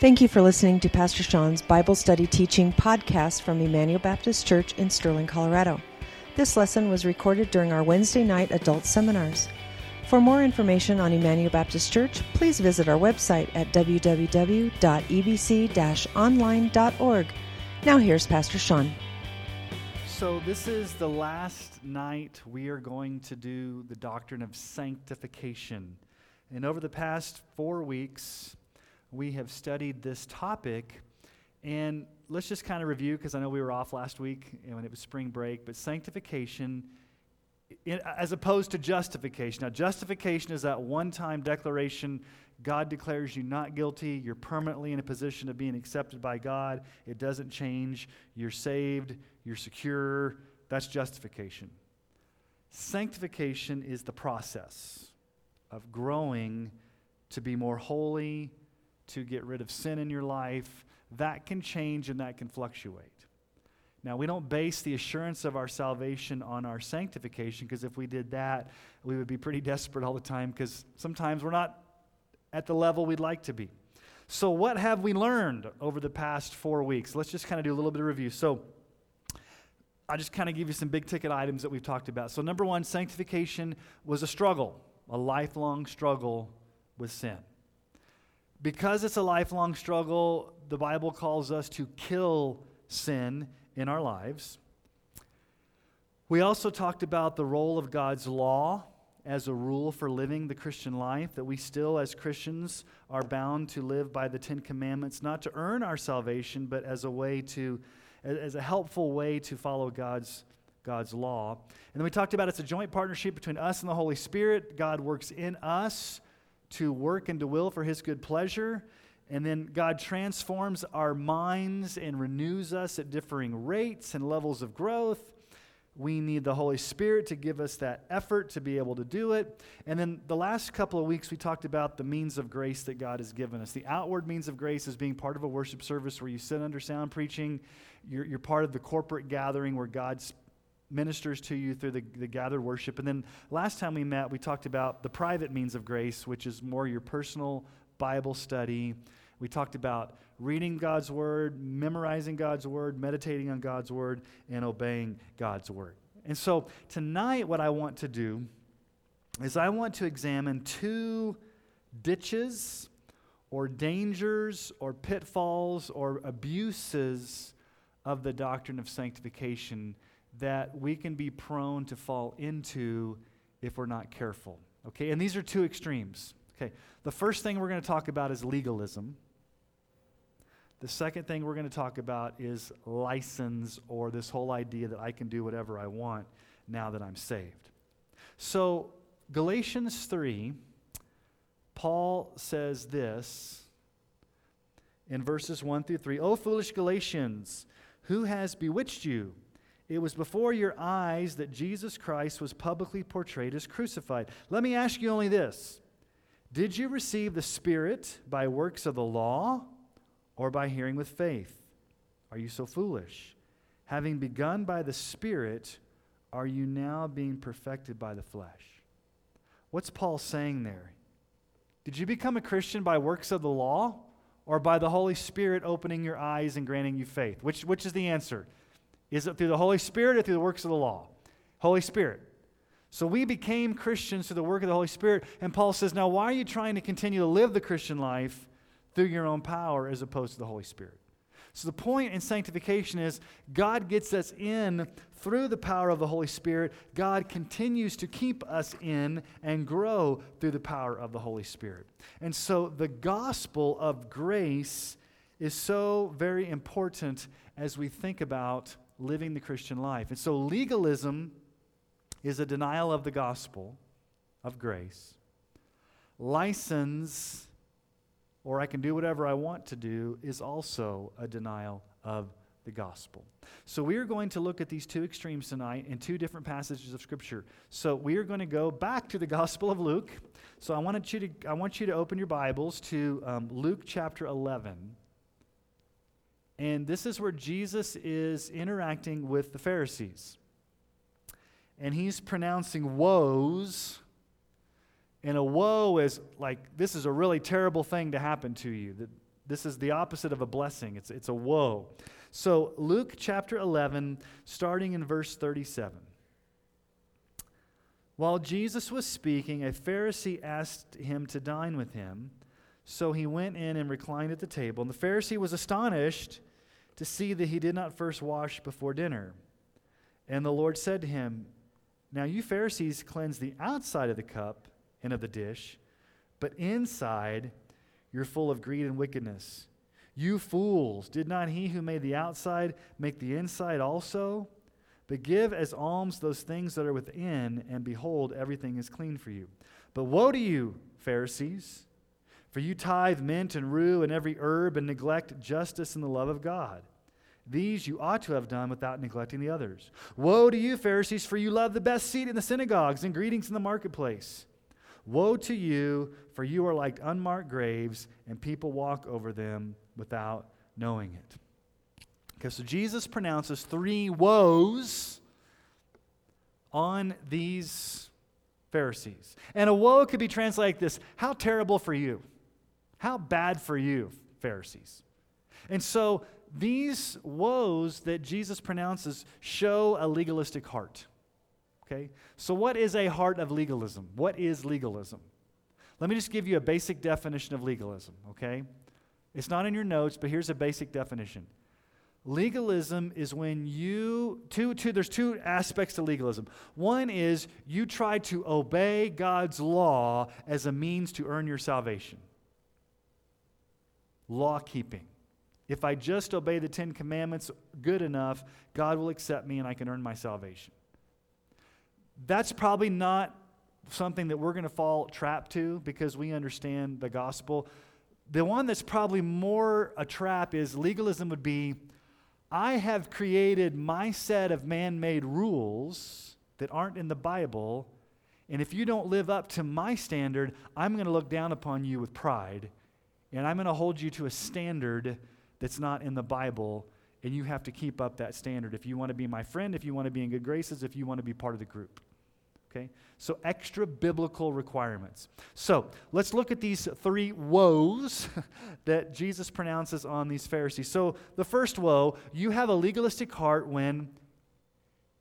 Thank you for listening to Pastor Sean's Bible Study Teaching podcast from Emmanuel Baptist Church in Sterling, Colorado. This lesson was recorded during our Wednesday night adult seminars. For more information on Emmanuel Baptist Church, please visit our website at www.ebc online.org. Now, here's Pastor Sean. So, this is the last night we are going to do the doctrine of sanctification. And over the past four weeks, we have studied this topic. And let's just kind of review because I know we were off last week when it was spring break, but sanctification as opposed to justification. Now, justification is that one time declaration God declares you not guilty. You're permanently in a position of being accepted by God. It doesn't change. You're saved. You're secure. That's justification. Sanctification is the process of growing to be more holy, to get rid of sin in your life, that can change and that can fluctuate. Now, we don't base the assurance of our salvation on our sanctification because if we did that, we would be pretty desperate all the time because sometimes we're not at the level we'd like to be. So, what have we learned over the past four weeks? Let's just kind of do a little bit of review. So, I'll just kind of give you some big ticket items that we've talked about. So, number one, sanctification was a struggle, a lifelong struggle with sin. Because it's a lifelong struggle, the Bible calls us to kill sin in our lives. We also talked about the role of God's law as a rule for living the Christian life, that we still, as Christians, are bound to live by the Ten Commandments, not to earn our salvation, but as a way to, as a helpful way to follow God's, God's law. And then we talked about it's a joint partnership between us and the Holy Spirit. God works in us to work and to will for his good pleasure. And then God transforms our minds and renews us at differing rates and levels of growth. We need the Holy Spirit to give us that effort to be able to do it. And then the last couple of weeks, we talked about the means of grace that God has given us. The outward means of grace is being part of a worship service where you sit under sound preaching. You're, you're part of the corporate gathering where God's ministers to you through the, the gathered worship. And then last time we met, we talked about the private means of grace, which is more your personal Bible study. We talked about reading God's word, memorizing God's word, meditating on God's word, and obeying God's word. And so tonight, what I want to do is I want to examine two ditches or dangers or pitfalls or abuses of the doctrine of sanctification that we can be prone to fall into if we're not careful. Okay, and these are two extremes. Okay, the first thing we're going to talk about is legalism. The second thing we're going to talk about is license or this whole idea that I can do whatever I want now that I'm saved. So, Galatians 3, Paul says this in verses 1 through 3 O foolish Galatians, who has bewitched you? It was before your eyes that Jesus Christ was publicly portrayed as crucified. Let me ask you only this Did you receive the Spirit by works of the law or by hearing with faith? Are you so foolish? Having begun by the Spirit, are you now being perfected by the flesh? What's Paul saying there? Did you become a Christian by works of the law or by the Holy Spirit opening your eyes and granting you faith? Which, which is the answer? Is it through the Holy Spirit or through the works of the law? Holy Spirit. So we became Christians through the work of the Holy Spirit. And Paul says, now why are you trying to continue to live the Christian life through your own power as opposed to the Holy Spirit? So the point in sanctification is God gets us in through the power of the Holy Spirit. God continues to keep us in and grow through the power of the Holy Spirit. And so the gospel of grace is so very important as we think about living the Christian life. And so legalism is a denial of the gospel of grace. License, or I can do whatever I want to do, is also a denial of the gospel. So we are going to look at these two extremes tonight in two different passages of scripture. So we are going to go back to the gospel of Luke. So I wanted you to I want you to open your Bibles to um, Luke chapter 11. And this is where Jesus is interacting with the Pharisees. And he's pronouncing woes. And a woe is like, this is a really terrible thing to happen to you. That this is the opposite of a blessing, it's, it's a woe. So, Luke chapter 11, starting in verse 37. While Jesus was speaking, a Pharisee asked him to dine with him. So he went in and reclined at the table. And the Pharisee was astonished to see that he did not first wash before dinner. And the Lord said to him, Now you Pharisees cleanse the outside of the cup and of the dish, but inside you're full of greed and wickedness. You fools, did not he who made the outside make the inside also? But give as alms those things that are within, and behold, everything is clean for you. But woe to you, Pharisees, for you tithe mint and rue and every herb, and neglect justice and the love of God. These you ought to have done without neglecting the others. Woe to you, Pharisees, for you love the best seat in the synagogues and greetings in the marketplace. Woe to you, for you are like unmarked graves, and people walk over them without knowing it. Okay, so Jesus pronounces three woes on these Pharisees. And a woe could be translated like this How terrible for you! How bad for you, Pharisees. And so these woes that Jesus pronounces show a legalistic heart. Okay? So, what is a heart of legalism? What is legalism? Let me just give you a basic definition of legalism, okay? It's not in your notes, but here's a basic definition Legalism is when you, two, two, there's two aspects to legalism. One is you try to obey God's law as a means to earn your salvation. Law keeping. If I just obey the Ten Commandments good enough, God will accept me and I can earn my salvation. That's probably not something that we're going to fall trap to because we understand the gospel. The one that's probably more a trap is legalism would be I have created my set of man made rules that aren't in the Bible, and if you don't live up to my standard, I'm going to look down upon you with pride, and I'm going to hold you to a standard that's not in the Bible, and you have to keep up that standard if you want to be my friend, if you want to be in good graces, if you want to be part of the group. Okay? So, extra biblical requirements. So, let's look at these three woes that Jesus pronounces on these Pharisees. So, the first woe you have a legalistic heart when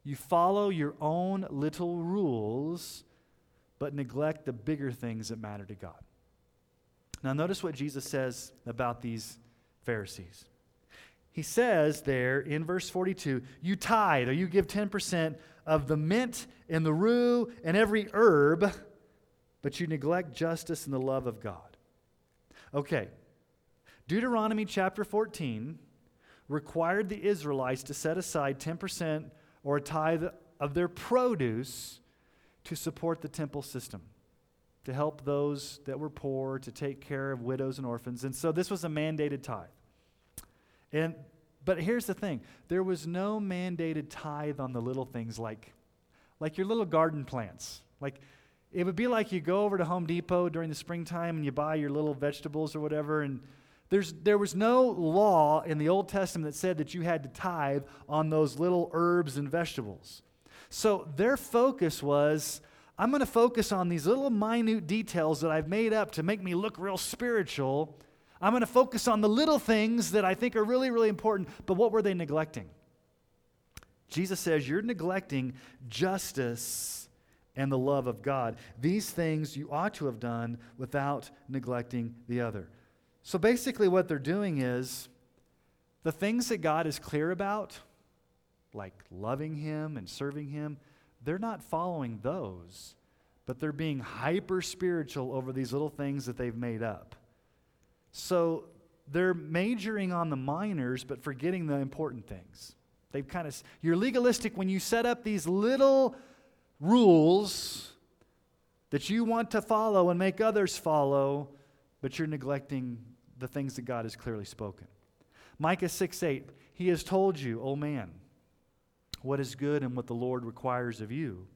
you follow your own little rules, but neglect the bigger things that matter to God. Now, notice what Jesus says about these Pharisees. He says there in verse 42 you tithe or you give 10% of the mint and the rue and every herb, but you neglect justice and the love of God. Okay, Deuteronomy chapter 14 required the Israelites to set aside 10% or a tithe of their produce to support the temple system, to help those that were poor, to take care of widows and orphans. And so this was a mandated tithe. And but here's the thing there was no mandated tithe on the little things like, like your little garden plants. Like, it would be like you go over to Home Depot during the springtime and you buy your little vegetables or whatever, and there's, there was no law in the Old Testament that said that you had to tithe on those little herbs and vegetables. So their focus was I'm going to focus on these little minute details that I've made up to make me look real spiritual I'm going to focus on the little things that I think are really, really important. But what were they neglecting? Jesus says, You're neglecting justice and the love of God. These things you ought to have done without neglecting the other. So basically, what they're doing is the things that God is clear about, like loving Him and serving Him, they're not following those, but they're being hyper spiritual over these little things that they've made up. So they're majoring on the minors, but forgetting the important things. They've kind of, you're legalistic when you set up these little rules that you want to follow and make others follow, but you're neglecting the things that God has clearly spoken. Micah 6 8, He has told you, O man, what is good and what the Lord requires of you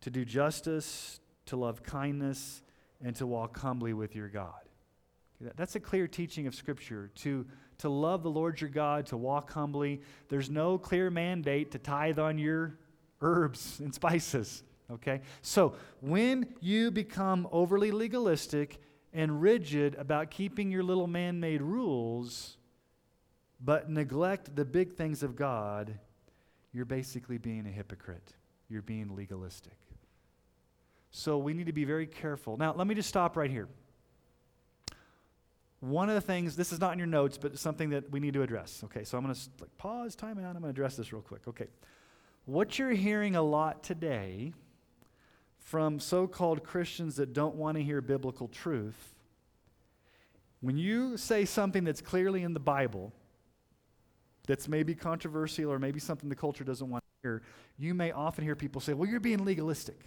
to do justice, to love kindness, and to walk humbly with your God. That's a clear teaching of Scripture to, to love the Lord your God, to walk humbly. There's no clear mandate to tithe on your herbs and spices. Okay? So when you become overly legalistic and rigid about keeping your little man made rules, but neglect the big things of God, you're basically being a hypocrite. You're being legalistic. So we need to be very careful. Now, let me just stop right here. One of the things, this is not in your notes, but something that we need to address. Okay, so I'm going to like, pause, time out. I'm going to address this real quick. Okay. What you're hearing a lot today from so called Christians that don't want to hear biblical truth, when you say something that's clearly in the Bible, that's maybe controversial or maybe something the culture doesn't want to hear, you may often hear people say, Well, you're being legalistic.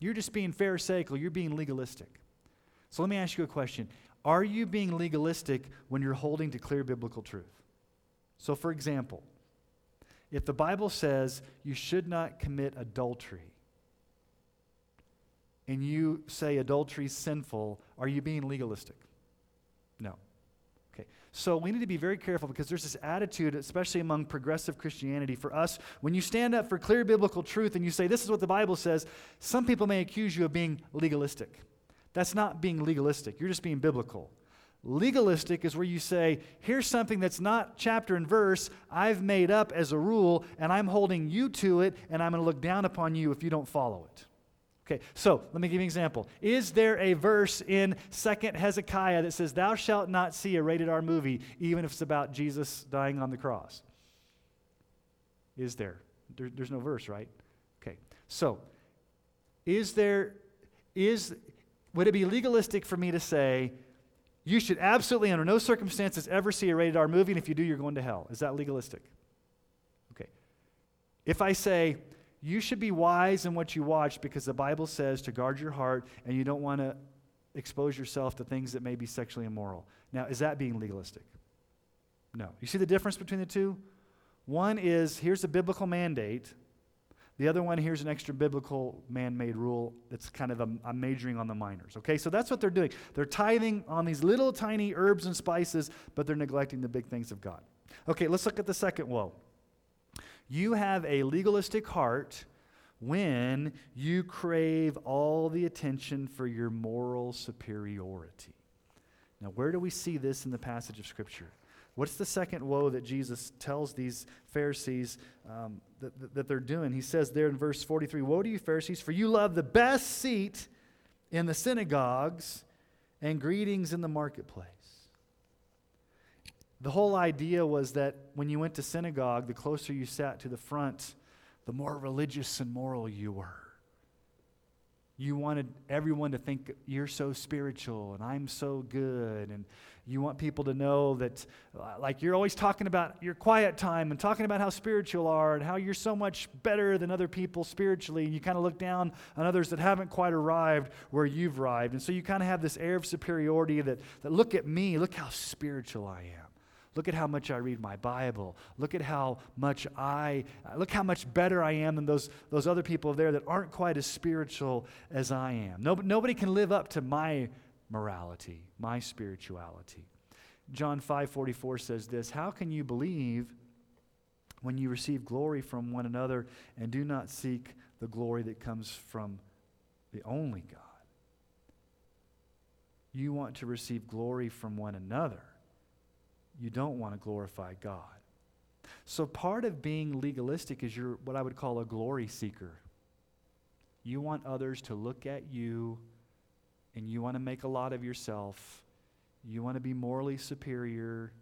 You're just being pharisaical. You're being legalistic. So let me ask you a question Are you being legalistic when you're holding to clear biblical truth? So, for example, if the Bible says you should not commit adultery, and you say adultery is sinful, are you being legalistic? Okay. So we need to be very careful because there's this attitude, especially among progressive Christianity, for us, when you stand up for clear biblical truth and you say, this is what the Bible says, some people may accuse you of being legalistic. That's not being legalistic, you're just being biblical. Legalistic is where you say, here's something that's not chapter and verse, I've made up as a rule, and I'm holding you to it, and I'm going to look down upon you if you don't follow it. Okay, so let me give you an example. Is there a verse in Second Hezekiah that says, Thou shalt not see a rated R movie, even if it's about Jesus dying on the cross? Is there? there there's no verse, right? Okay, so is there, is, would it be legalistic for me to say, you should absolutely, under no circumstances, ever see a rated R movie, and if you do, you're going to hell? Is that legalistic? Okay. If I say, you should be wise in what you watch because the Bible says to guard your heart and you don't want to expose yourself to things that may be sexually immoral. Now, is that being legalistic? No. You see the difference between the two? One is here's a biblical mandate. The other one, here's an extra biblical man made rule that's kind of a, a, majoring on the minors. Okay, so that's what they're doing. They're tithing on these little tiny herbs and spices, but they're neglecting the big things of God. Okay, let's look at the second woe. You have a legalistic heart when you crave all the attention for your moral superiority. Now, where do we see this in the passage of Scripture? What's the second woe that Jesus tells these Pharisees um, that, that they're doing? He says there in verse 43 Woe to you, Pharisees, for you love the best seat in the synagogues and greetings in the marketplace. The whole idea was that when you went to synagogue, the closer you sat to the front, the more religious and moral you were. You wanted everyone to think you're so spiritual and I'm so good. And you want people to know that, uh, like, you're always talking about your quiet time and talking about how spiritual are and how you're so much better than other people spiritually. And you kind of look down on others that haven't quite arrived where you've arrived. And so you kind of have this air of superiority that, that look at me, look how spiritual I am. Look at how much I read my Bible. Look at how much I, look how much better I am than those, those other people there that aren't quite as spiritual as I am. Nobody, nobody can live up to my morality, my spirituality. John 5:44 says this, "How can you believe when you receive glory from one another and do not seek the glory that comes from the only God?" You want to receive glory from one another you don't want to glorify God. So part of being legalistic is you're what I would call a glory seeker. You want others to look at you and you want to make a lot of yourself. You want to be morally superior.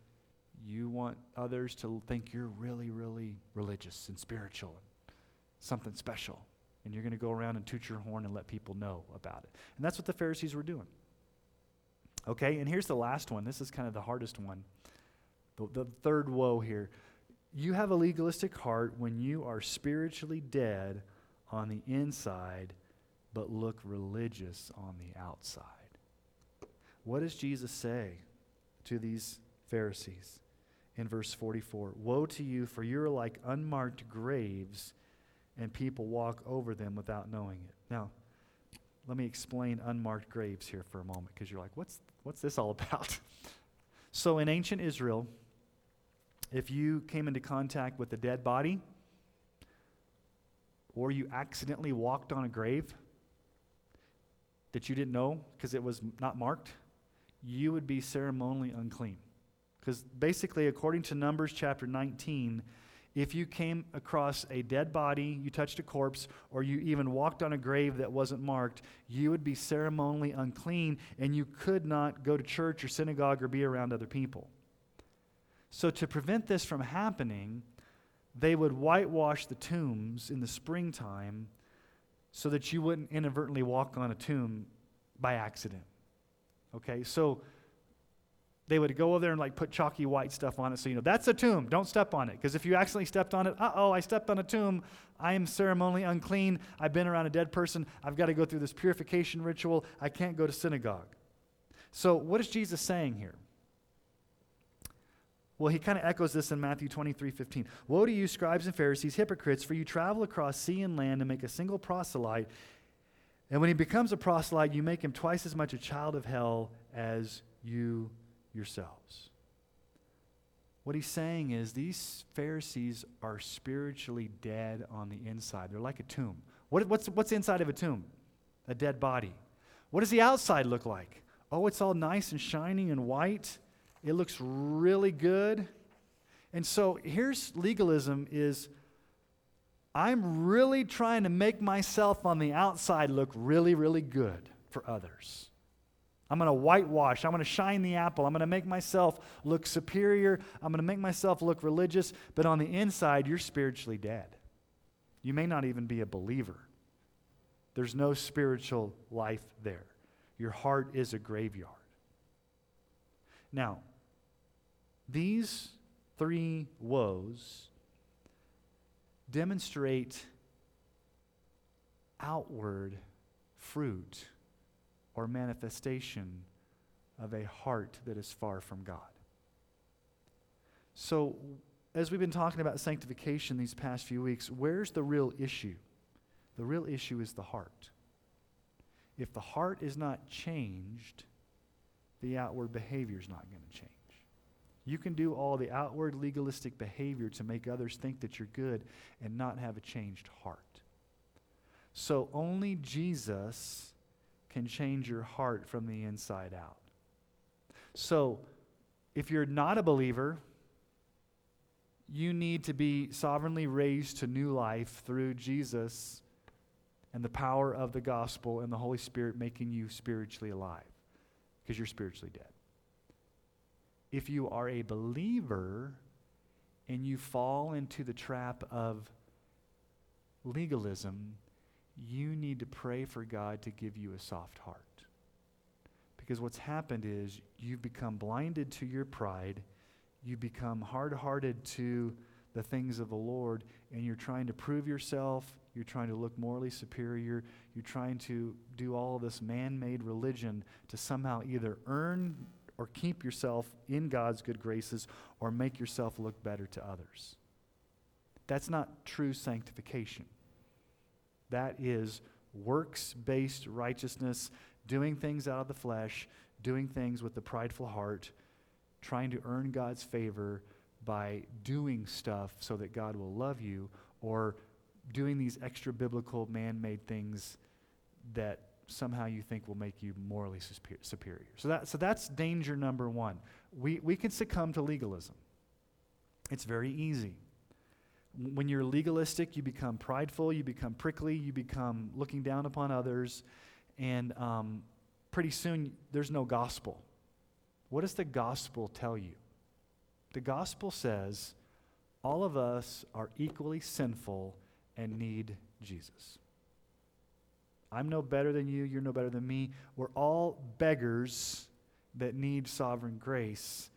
You want others to think you're really, really religious and spiritual and something special. And you're going to go around and toot your horn and let people know about it. And that's what the Pharisees were doing. Okay, and here's the last one. This is kind of the hardest one. The, the third woe here. You have a legalistic heart when you are spiritually dead on the inside, but look religious on the outside. What does Jesus say to these Pharisees in verse 44? Woe to you, for you're like unmarked graves, and people walk over them without knowing it. Now, let me explain unmarked graves here for a moment because you're like, what's, what's this all about? so, in ancient Israel, if you came into contact with a dead body or you accidentally walked on a grave, that you didn't know because it was not marked, you would be ceremonially unclean. Because basically, according to Numbers chapter 19, if you came across a dead body, you touched a corpse, or you even walked on a grave that wasn't marked, you would be ceremonially unclean and you could not go to church or synagogue or be around other people. So, to prevent this from happening, they would whitewash the tombs in the springtime so that you wouldn't inadvertently walk on a tomb by accident. Okay, so they would go over there and like put chalky white stuff on it so you know that's a tomb don't step on it. Because if you accidentally stepped on it uh-oh i stepped on a tomb. I am ceremonially unclean. I've been around a dead person. I've got to go through this purification ritual. I can't go to synagogue. So what is jesus saying here well, he kind of echoes this in Matthew 23 15. Woe to you, scribes and Pharisees, hypocrites, for you travel across sea and land to make a single proselyte. And when he becomes a proselyte, you make him twice as much a child of hell as you yourselves. What he's saying is these Pharisees are spiritually dead on the inside. They're like a tomb. What, what's, what's inside of a tomb? A dead body. What does the outside look like? Oh, it's all nice and shining and white. It looks really good. And so here's legalism is I'm really trying to make myself on the outside look really, really good for others. I'm going to whitewash. I'm going to shine the apple. I'm going to make myself look superior. I'm going to make myself look religious. But on the inside, you're spiritually dead. You may not even be a believer. There's no spiritual life there. Your heart is a graveyard. Now, these three woes demonstrate outward fruit or manifestation of a heart that is far from God. So, as we've been talking about sanctification these past few weeks, where's the real issue? The real issue is the heart. If the heart is not changed, the outward behavior is not going to change. You can do all the outward legalistic behavior to make others think that you're good and not have a changed heart. So only Jesus can change your heart from the inside out. So if you're not a believer, you need to be sovereignly raised to new life through Jesus and the power of the gospel and the Holy Spirit making you spiritually alive because you're spiritually dead if you are a believer and you fall into the trap of legalism, you need to pray for God to give you a soft heart. Because what's happened is you've become blinded to your pride, you become hard hearted to the things of the Lord, and you're trying to prove yourself, you're trying to look morally superior, you're trying to do all this man made religion to somehow either earn or keep yourself in God's good graces or make yourself look better to others. That's not true sanctification. That is works based righteousness, doing things out of the flesh, doing things with the prideful heart, trying to earn God's favor by doing stuff so that God will love you, or doing these extra biblical man made things that somehow you think will make you morally superior. So, that, so that's danger number one. We, we can succumb to legalism. It's very easy. When you're legalistic, you become prideful, you become prickly, you become looking down upon others, and um, pretty soon there's no gospel. What does the gospel tell you? The gospel says all of us are equally sinful and need Jesus. I'm no better than you, you're no better than me. We're all beggars that need sovereign grace.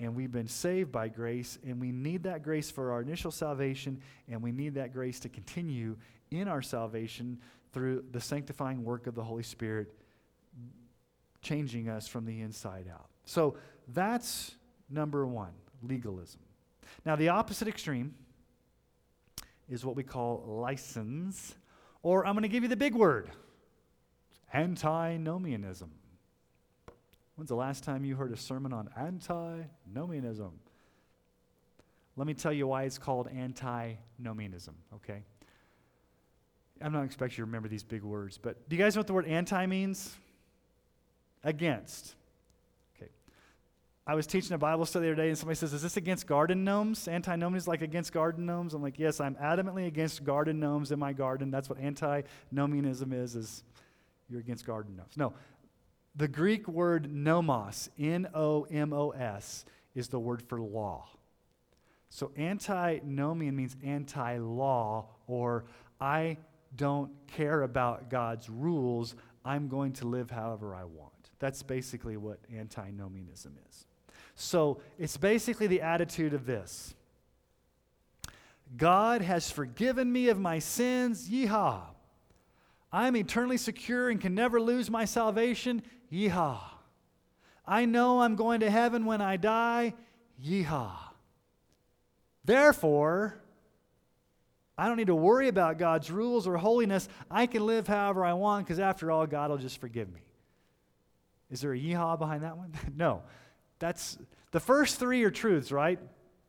And we've been saved by grace, and we need that grace for our initial salvation, and we need that grace to continue in our salvation through the sanctifying work of the Holy Spirit, changing us from the inside out. So that's number one legalism. Now, the opposite extreme is what we call license, or I'm going to give you the big word antinomianism. When's the last time you heard a sermon on antinomianism? Let me tell you why it's called antinomianism, okay? I'm not expecting you to remember these big words, but do you guys know what the word anti means? Against. Okay. I was teaching a Bible study the other day, and somebody says, Is this against garden gnomes? Antinomian is like against garden gnomes. I'm like, Yes, I'm adamantly against garden gnomes in my garden. That's what antinomianism is, is you're against garden gnomes. No. The Greek word nomos, N O M O S, is the word for law. So antinomian means anti law, or I don't care about God's rules. I'm going to live however I want. That's basically what antinomianism is. So it's basically the attitude of this God has forgiven me of my sins. Yeehaw. I'm eternally secure and can never lose my salvation. Yeehaw. I know I'm going to heaven when I die. Yeehaw. Therefore, I don't need to worry about God's rules or holiness. I can live however I want because, after all, God will just forgive me. Is there a yeehaw behind that one? no. That's the first three are truths, right?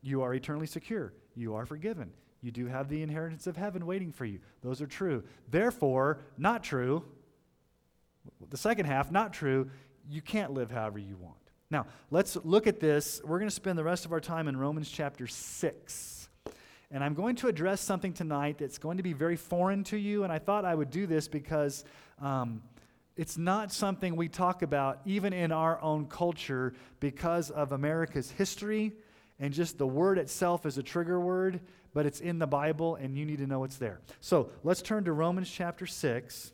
You are eternally secure. You are forgiven. You do have the inheritance of heaven waiting for you. Those are true. Therefore, not true. The second half, not true. You can't live however you want. Now, let's look at this. We're going to spend the rest of our time in Romans chapter 6. And I'm going to address something tonight that's going to be very foreign to you. And I thought I would do this because um, it's not something we talk about even in our own culture because of America's history and just the word itself is a trigger word, but it's in the Bible and you need to know it's there. So let's turn to Romans chapter 6.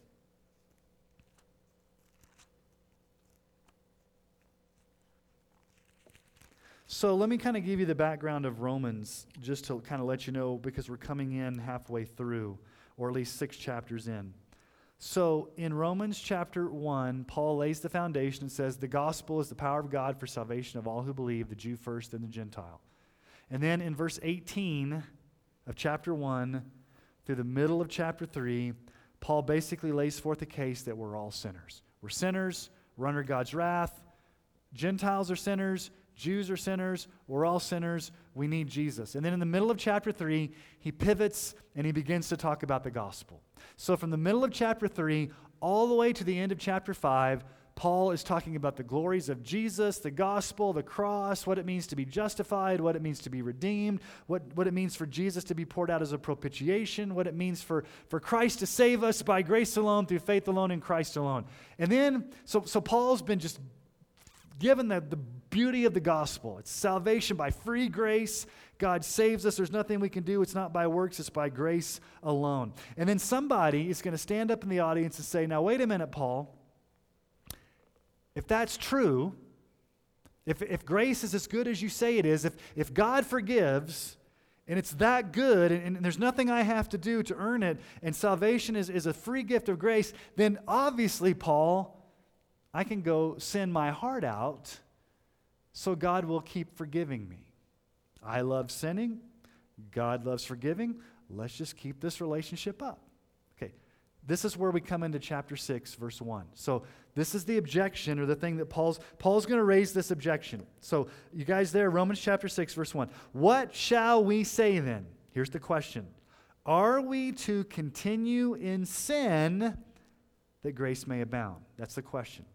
So let me kind of give you the background of Romans just to kind of let you know because we're coming in halfway through, or at least six chapters in. So in Romans chapter 1, Paul lays the foundation and says the gospel is the power of God for salvation of all who believe, the Jew first and the Gentile. And then in verse 18 of chapter 1 through the middle of chapter 3, Paul basically lays forth a case that we're all sinners. We're sinners, we're under God's wrath. Gentiles are sinners, Jews are sinners. We're all sinners. We need Jesus. And then in the middle of chapter 3, he pivots and he begins to talk about the gospel. So from the middle of chapter 3 all the way to the end of chapter 5, Paul is talking about the glories of Jesus, the gospel, the cross, what it means to be justified, what it means to be redeemed, what, what it means for Jesus to be poured out as a propitiation, what it means for, for Christ to save us by grace alone, through faith alone, in Christ alone. And then, so, so Paul's been just given the, the beauty of the gospel. It's salvation by free grace. God saves us. There's nothing we can do. It's not by works, it's by grace alone. And then somebody is going to stand up in the audience and say, Now, wait a minute, Paul. If that's true, if, if grace is as good as you say it is, if, if God forgives, and it's that good, and, and, there's nothing I have to do to earn it, and salvation is, is a free gift of grace, then obviously, Paul, I can go send my heart out so God will keep forgiving me. I love sinning. God loves forgiving. Let's just keep this relationship up. Okay, this is where we come into chapter 6, verse 1. So, this is the objection or the thing that Paul's Paul's going to raise this objection. So, you guys there, Romans chapter 6, verse 1. What shall we say then? Here's the question Are we to continue in sin that grace may abound? That's the question.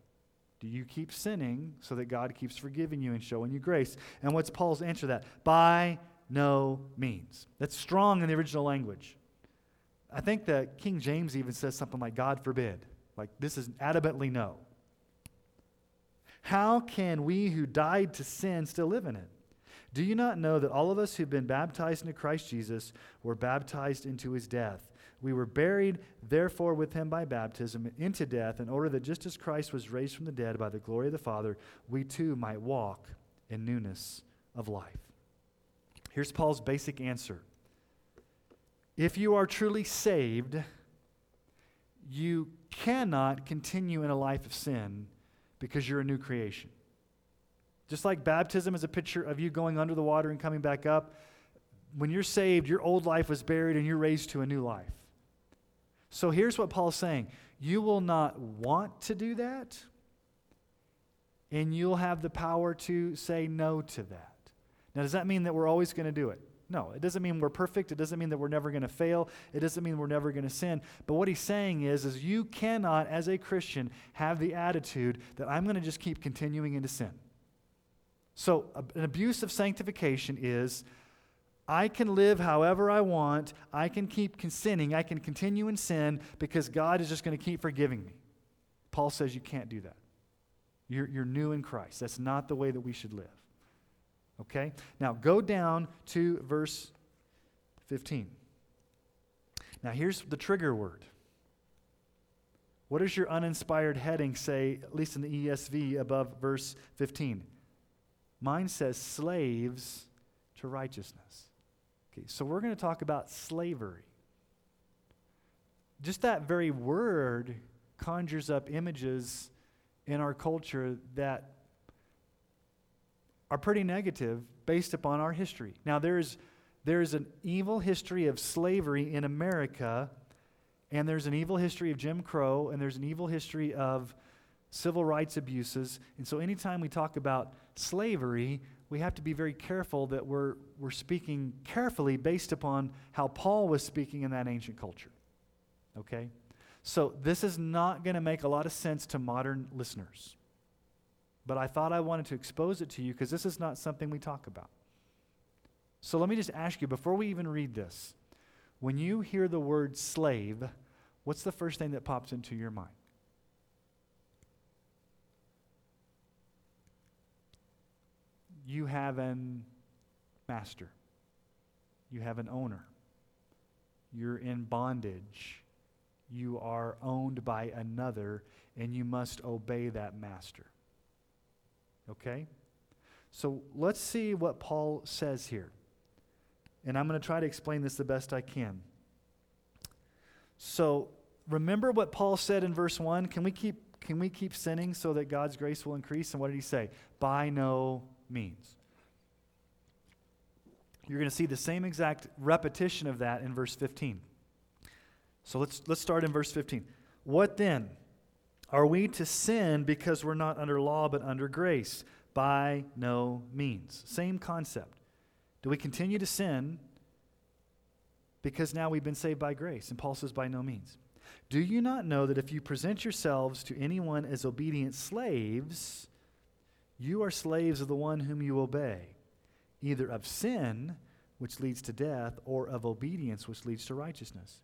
Do you keep sinning so that God keeps forgiving you and showing you grace? And what's Paul's answer to that? By no means. That's strong in the original language. I think that King James even says something like, God forbid. Like, this is adamantly no. How can we who died to sin still live in it? Do you not know that all of us who've been baptized into Christ Jesus were baptized into his death? We were buried, therefore, with him by baptism into death, in order that just as Christ was raised from the dead by the glory of the Father, we too might walk in newness of life. Here's Paul's basic answer If you are truly saved, you cannot continue in a life of sin because you're a new creation. Just like baptism is a picture of you going under the water and coming back up, when you're saved, your old life was buried and you're raised to a new life. So here's what Paul's saying you will not want to do that, and you'll have the power to say no to that. Now, does that mean that we're always going to do it? No, it doesn't mean we're perfect. It doesn't mean that we're never going to fail. It doesn't mean we're never going to sin. But what he's saying is, is you cannot, as a Christian, have the attitude that I'm going to just keep continuing into sin. So, an abuse of sanctification is I can live however I want. I can keep sinning. I can continue in sin because God is just going to keep forgiving me. Paul says you can't do that. You're, you're new in Christ. That's not the way that we should live. Okay? Now go down to verse 15. Now here's the trigger word. What does your uninspired heading say, at least in the ESV, above verse 15? Mine says slaves to righteousness. Okay, so we're going to talk about slavery. Just that very word conjures up images in our culture that are pretty negative based upon our history. Now, there's, there's an evil history of slavery in America, and there's an evil history of Jim Crow, and there's an evil history of civil rights abuses. And so, anytime we talk about slavery, we have to be very careful that we're, we're speaking carefully based upon how Paul was speaking in that ancient culture. Okay? So, this is not going to make a lot of sense to modern listeners. But I thought I wanted to expose it to you because this is not something we talk about. So, let me just ask you before we even read this when you hear the word slave, what's the first thing that pops into your mind? You have an master. You have an owner. You're in bondage you are owned by another and you must obey that master. Okay? So let's see what Paul says here. And I'm going to try to explain this the best I can. So remember what Paul said in verse 1? Can we keep can we keep sinning so that God's grace will increase? And what did he say? By no means. You're going to see the same exact repetition of that in verse 15. So let's, let's start in verse 15. What then? Are we to sin because we're not under law but under grace? By no means. Same concept. Do we continue to sin because now we've been saved by grace? And Paul says, by no means. Do you not know that if you present yourselves to anyone as obedient slaves, you are slaves of the one whom you obey, either of sin, which leads to death, or of obedience, which leads to righteousness?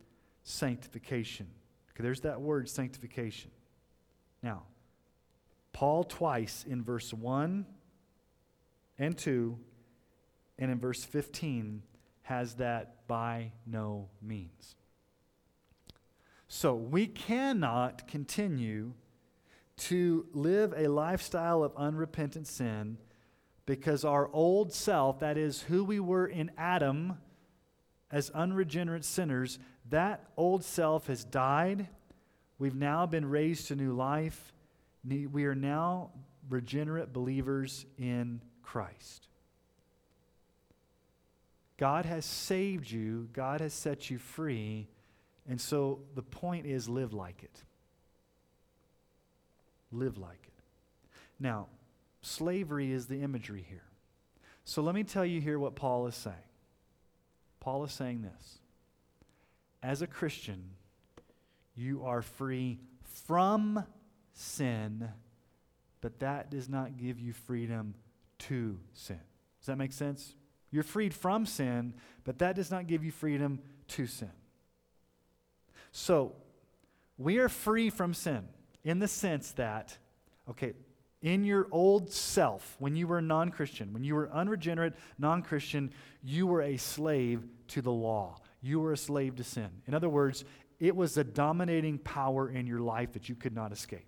sanctification. Okay, there's that word, sanctification. Now, Paul twice in verse 1 and 2 and in verse 15 has that by no means. So we cannot continue to live a lifestyle of unrepentant sin because our old self, that is who we were in Adam as unregenerate sinners, that old self has died. We've now been raised to new life. We are now regenerate believers in Christ. God has saved you, God has set you free, and so the point is live like it. Live like it. Now, slavery is the imagery here. So let me tell you here what Paul is saying. Paul is saying this as a Christian, you are free from sin, but that does not give you freedom to sin. Does that make sense? You're freed from sin, but that does not give you freedom to sin. So, we are free from sin in the sense that, okay, in your old self, when you were non Christian, when you were unregenerate, non Christian, you were a slave to the law you were a slave to sin. In other words, it was a dominating power in your life that you could not escape.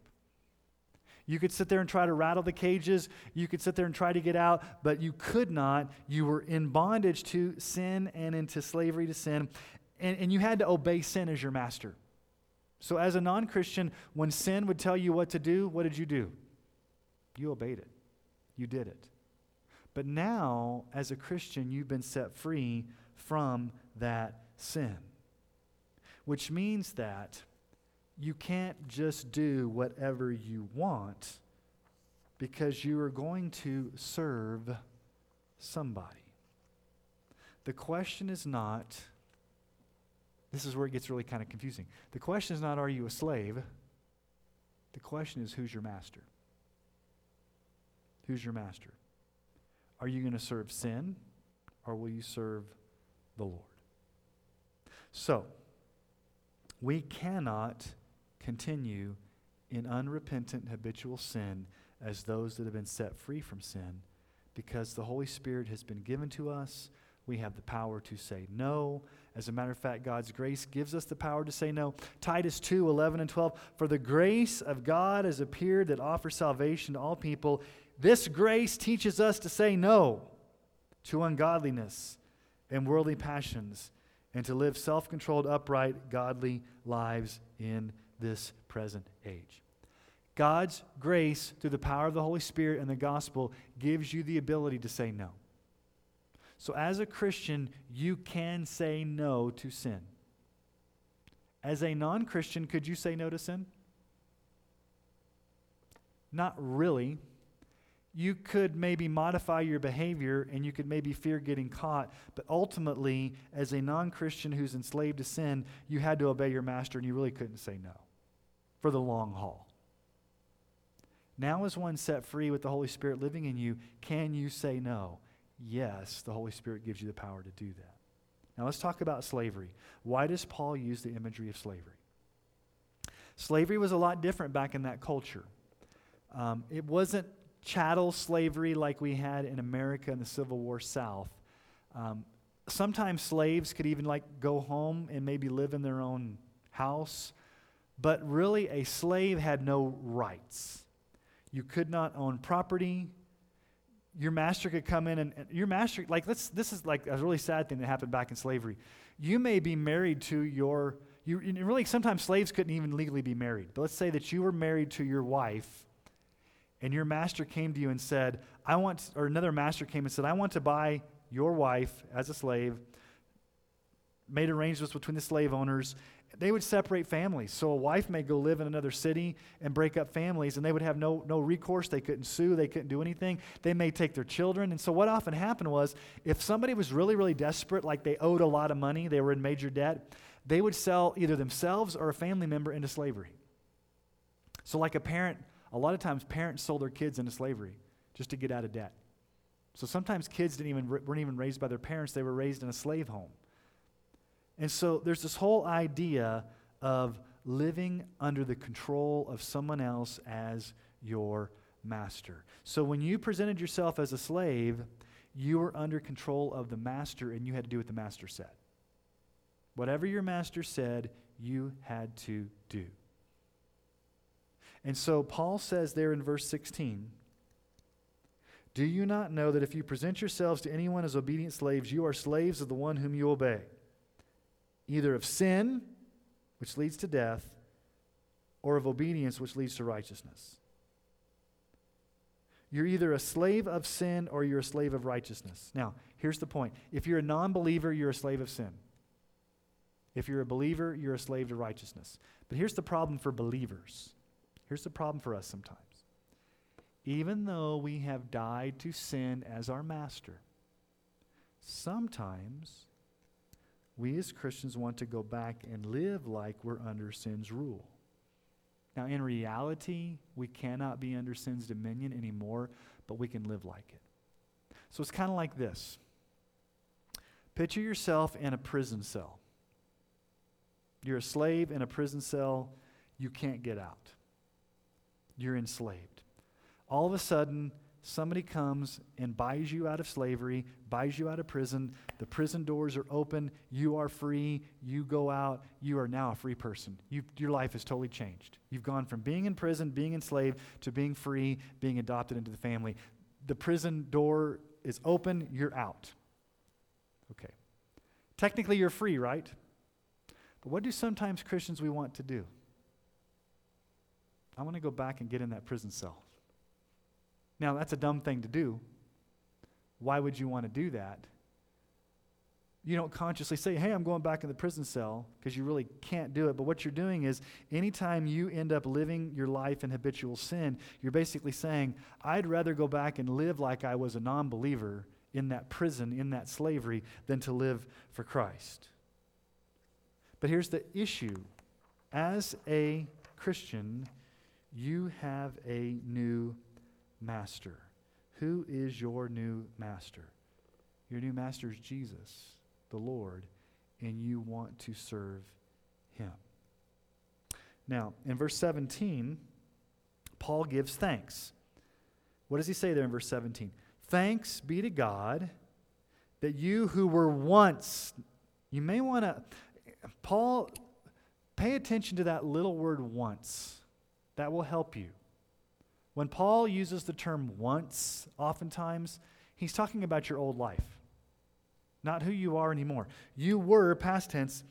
You could sit there and try to rattle the cages. You could sit there and try to get out, but you could not. You were in bondage to sin and into slavery to sin, and, and you had to obey sin as your master. So, as a non Christian, when sin would tell you what to do, what did you do? You obeyed it, you did it. But now, as a Christian, you've been set free from that sin, which means that you can't just do whatever you want because you are going to serve somebody. The question is not, this is where it gets really kind of confusing. The question is not, are you a slave? The question is, who's your master? Who's your master? Are you going to serve sin or will you serve the Lord? So, we cannot continue in unrepentant habitual sin as those that have been set free from sin because the Holy Spirit has been given to us. We have the power to say no. As a matter of fact, God's grace gives us the power to say no. Titus 2 11 and 12. For the grace of God has appeared that offers salvation to all people. This grace teaches us to say no to ungodliness and worldly passions and to live self controlled, upright, godly lives in this present age. God's grace, through the power of the Holy Spirit and the gospel, gives you the ability to say no. So, as a Christian, you can say no to sin. As a non Christian, could you say no to sin? Not really you could maybe modify your behavior and you could maybe fear getting caught. But ultimately, as a non Christian who's enslaved to sin, you had to obey your master and you really couldn't say no for the long haul. Now, as one set free with the Holy Spirit living in you, can you say no? Yes, the Holy Spirit gives you the power to do that. Now, let's talk about slavery. Why does Paul use the imagery of slavery? Slavery was a lot different back in that culture. Um, it wasn't chattel slavery like we had in America in the Civil War South. Um, sometimes slaves could even like go home and maybe live in their own house, but really a slave had no rights. You could not own property. Your master could come in and, and your master, like, let's, this is like a really sad thing that happened back in slavery. You may be married to your, you really sometimes slaves couldn't even legally be married. But let's say that you were married to your wife and your master came to you and said, I want, or another master came and said, I want to buy your wife as a slave, made arrangements between the slave owners, they would separate families. So a wife may go live in another city and break up families, and they would have no, no recourse. They couldn't sue, they couldn't do anything. They may take their children. And so what often happened was if somebody was really, really desperate, like they owed a lot of money, they were in major debt, they would sell either themselves or a family member into slavery. So, like a parent a lot of times parents sold their kids into slavery just to get out of debt. So sometimes kids didn't even, weren't even raised by their parents, they were raised in a slave home. And so there's this whole idea of living under the control of someone else as your master. So when you presented yourself as a slave, you were under control of the master and you had to do what the master said. Whatever your master said, you had to do. And so Paul says there in verse 16 Do you not know that if you present yourselves to anyone as obedient slaves, you are slaves of the one whom you obey, either of sin, which leads to death, or of obedience, which leads to righteousness? You're either a slave of sin or you're a slave of righteousness. Now, here's the point if you're a non believer, you're a slave of sin. If you're a believer, you're a slave to righteousness. But here's the problem for believers Here's the problem for us sometimes. Even though we have died to sin as our master, sometimes we as Christians want to go back and live like we're under sin's rule. Now, in reality, we cannot be under sin's dominion anymore, but we can live like it. So it's kind of like this Picture yourself in a prison cell. You're a slave in a prison cell, you can't get out you're enslaved. All of a sudden, somebody comes and buys you out of slavery, buys you out of prison, the prison doors are open, you are free, you go out, you are now a free person. you your life has totally changed. You've gone from being in prison, being enslaved, to being free, being adopted into the family. The prison door is open, you're out. Okay. Technically, you're free, right? But what do sometimes Christians we want to do? I want to go back and get in that prison cell. Now, that's a dumb thing to do. Why would you want to do that? You don't consciously say, hey, I'm going back in the prison cell because you really can't do it. But what you're doing is, anytime you end up living your life in habitual sin, you're basically saying, I'd rather go back and live like I was a non believer in that prison, in that slavery, than to live for Christ. But here's the issue as a Christian, you have a new master. Who is your new master? Your new master is Jesus, the Lord, and you want to serve him. Now, in verse 17, Paul gives thanks. What does he say there in verse 17? Thanks be to God that you who were once, you may want to, Paul, pay attention to that little word once. That will help you. When Paul uses the term once, oftentimes, he's talking about your old life, not who you are anymore. You were, past tense,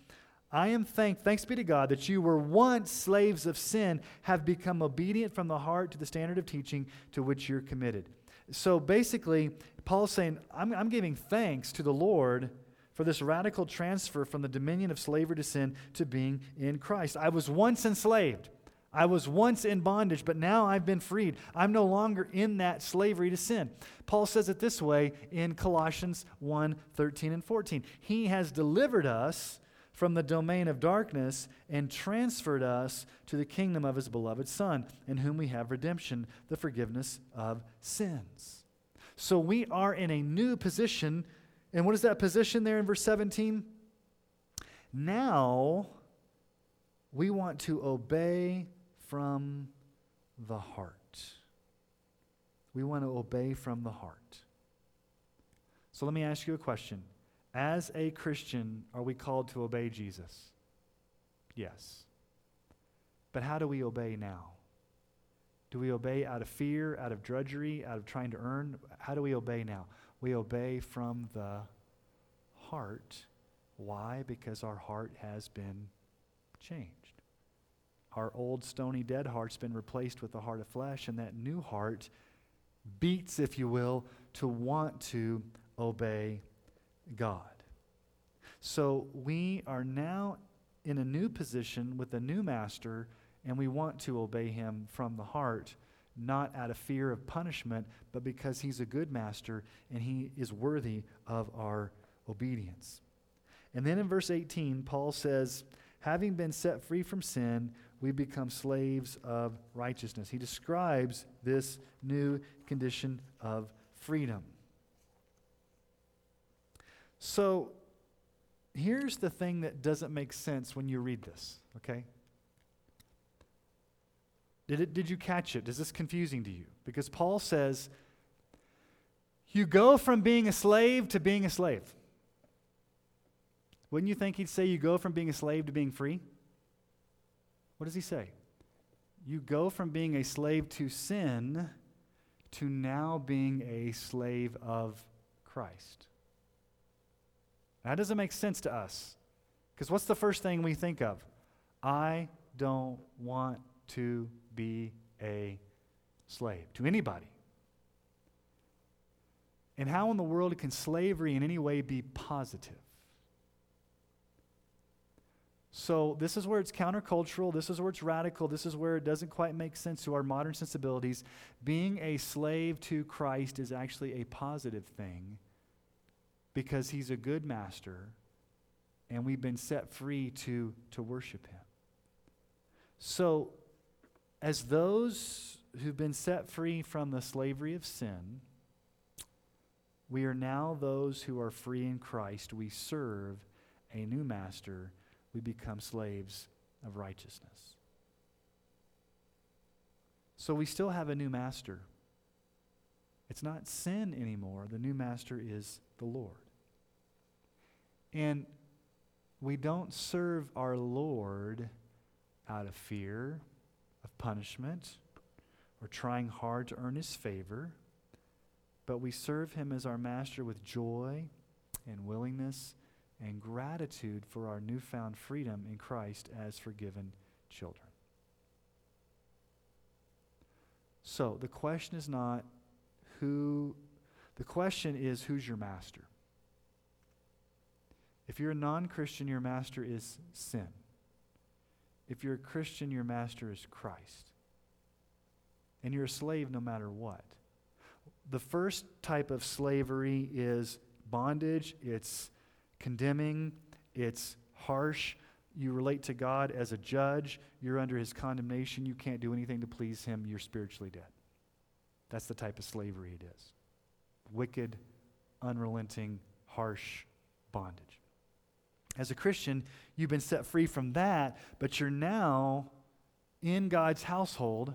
I am thank, thanks be to God that you were once slaves of sin, have become obedient from the heart to the standard of teaching to which you're committed. So basically, Paul's saying, I'm, I'm giving thanks to the Lord for this radical transfer from the dominion of slavery to sin to being in Christ. I was once enslaved. I was once in bondage, but now I've been freed. I'm no longer in that slavery to sin. Paul says it this way in Colossians 1 13 and 14. He has delivered us from the domain of darkness and transferred us to the kingdom of his beloved Son, in whom we have redemption, the forgiveness of sins. So we are in a new position. And what is that position there in verse 17? Now we want to obey from the heart. We want to obey from the heart. So let me ask you a question. As a Christian, are we called to obey Jesus? Yes. But how do we obey now? Do we obey out of fear, out of drudgery, out of trying to earn? How do we obey now? We obey from the heart. Why? Because our heart has been changed. Our old stony dead heart's been replaced with a heart of flesh, and that new heart beats, if you will, to want to obey God. So we are now in a new position with a new master, and we want to obey him from the heart, not out of fear of punishment, but because he's a good master and he is worthy of our obedience. And then in verse 18, Paul says, Having been set free from sin, we become slaves of righteousness. He describes this new condition of freedom. So, here's the thing that doesn't make sense when you read this, okay? Did, it, did you catch it? Is this confusing to you? Because Paul says, you go from being a slave to being a slave. Wouldn't you think he'd say you go from being a slave to being free? What does he say? You go from being a slave to sin to now being a slave of Christ. That doesn't make sense to us. Because what's the first thing we think of? I don't want to be a slave to anybody. And how in the world can slavery in any way be positive? So, this is where it's countercultural. This is where it's radical. This is where it doesn't quite make sense to our modern sensibilities. Being a slave to Christ is actually a positive thing because he's a good master and we've been set free to, to worship him. So, as those who've been set free from the slavery of sin, we are now those who are free in Christ. We serve a new master we become slaves of righteousness. So we still have a new master. It's not sin anymore. The new master is the Lord. And we don't serve our Lord out of fear of punishment or trying hard to earn his favor, but we serve him as our master with joy and willingness and gratitude for our newfound freedom in Christ as forgiven children. So the question is not who, the question is who's your master? If you're a non Christian, your master is sin. If you're a Christian, your master is Christ. And you're a slave no matter what. The first type of slavery is bondage, it's condemning, it's harsh. You relate to God as a judge, you're under his condemnation, you can't do anything to please him, you're spiritually dead. That's the type of slavery it is wicked, unrelenting, harsh bondage. As a Christian, you've been set free from that, but you're now in God's household,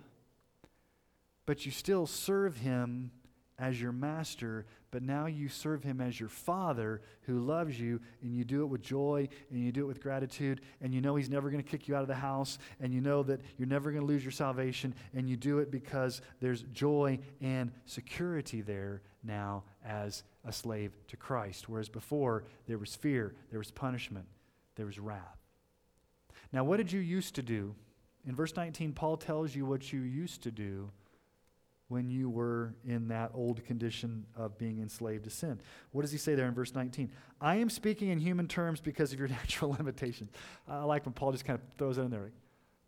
but you still serve Him as your master, but now you serve him as your father who loves you, and you do it with joy, and you do it with gratitude, and you know he's never going to kick you out of the house, and you know that you're never going to lose your salvation, and you do it because there's joy and security there now as a slave to Christ. Whereas before, there was fear, there was punishment, there was wrath. Now, what did you used to do? In verse 19, Paul tells you what you used to do when you were in that old condition of being enslaved to sin. What does he say there in verse 19? I am speaking in human terms because of your natural limitations. I like when Paul just kind of throws it in there.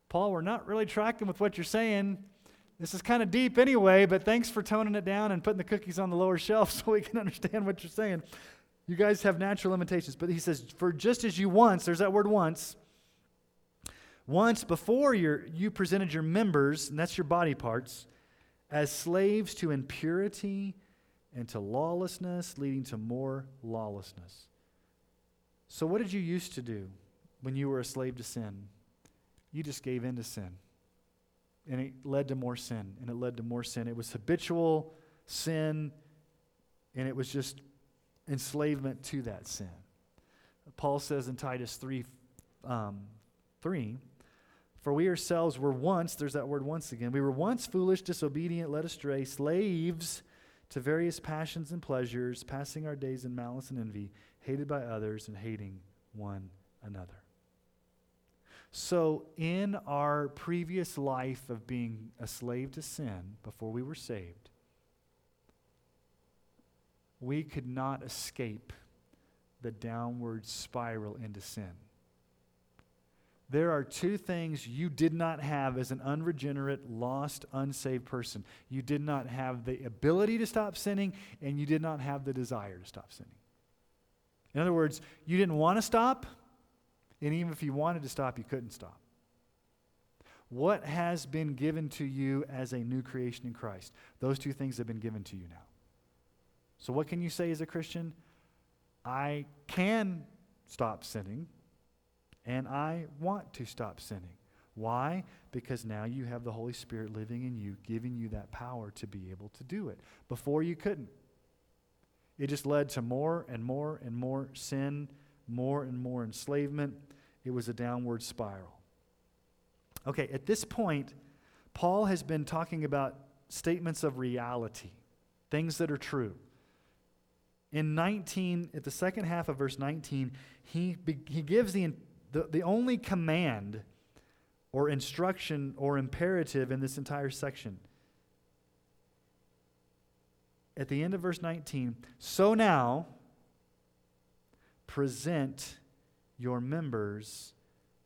Paul, we're not really tracking with what you're saying. This is kind of deep anyway, but thanks for toning it down and putting the cookies on the lower shelf so we can understand what you're saying. You guys have natural limitations. But he says, for just as you once, there's that word once, once before you presented your members, and that's your body parts, as slaves to impurity and to lawlessness, leading to more lawlessness. So, what did you used to do when you were a slave to sin? You just gave in to sin. And it led to more sin, and it led to more sin. It was habitual sin, and it was just enslavement to that sin. Paul says in Titus 3 um, 3 for we ourselves were once, there's that word once again, we were once foolish, disobedient, led astray, slaves to various passions and pleasures, passing our days in malice and envy, hated by others and hating one another. So, in our previous life of being a slave to sin before we were saved, we could not escape the downward spiral into sin. There are two things you did not have as an unregenerate, lost, unsaved person. You did not have the ability to stop sinning, and you did not have the desire to stop sinning. In other words, you didn't want to stop, and even if you wanted to stop, you couldn't stop. What has been given to you as a new creation in Christ? Those two things have been given to you now. So, what can you say as a Christian? I can stop sinning and I want to stop sinning. Why? Because now you have the Holy Spirit living in you, giving you that power to be able to do it. Before you couldn't. It just led to more and more and more sin, more and more enslavement. It was a downward spiral. Okay, at this point, Paul has been talking about statements of reality, things that are true. In 19, at the second half of verse 19, he, he gives the the, the only command or instruction or imperative in this entire section. At the end of verse 19, so now present your members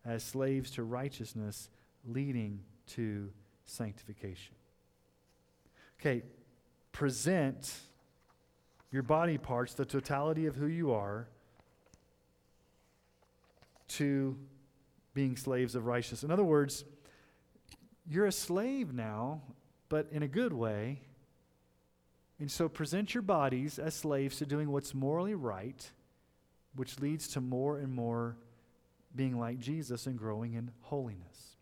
as slaves to righteousness, leading to sanctification. Okay, present your body parts, the totality of who you are, to being slaves of righteousness. In other words, you're a slave now, but in a good way. And so present your bodies as slaves to doing what's morally right, which leads to more and more being like Jesus and growing in holiness.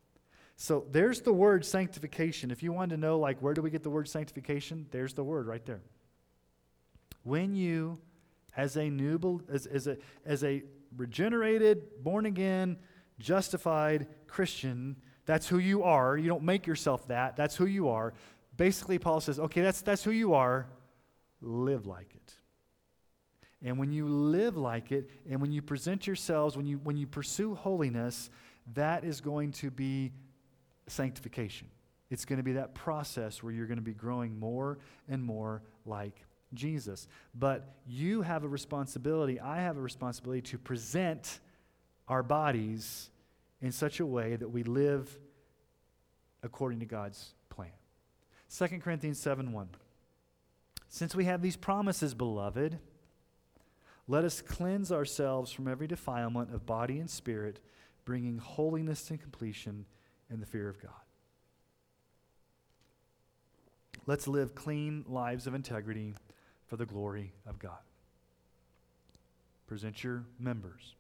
So there's the word sanctification. If you wanted to know, like, where do we get the word sanctification? There's the word right there. When you, as a new, as, as, a, as a regenerated, born again, justified Christian, that's who you are. You don't make yourself that. That's who you are. Basically, Paul says, okay, that's, that's who you are. Live like it. And when you live like it, and when you present yourselves, when you, when you pursue holiness, that is going to be sanctification. It's going to be that process where you're going to be growing more and more like Jesus. But you have a responsibility, I have a responsibility to present our bodies in such a way that we live according to God's plan. 2 Corinthians 7 1. Since we have these promises, beloved, let us cleanse ourselves from every defilement of body and spirit, bringing holiness to completion in the fear of God. Let's live clean lives of integrity for the glory of God. Present your members.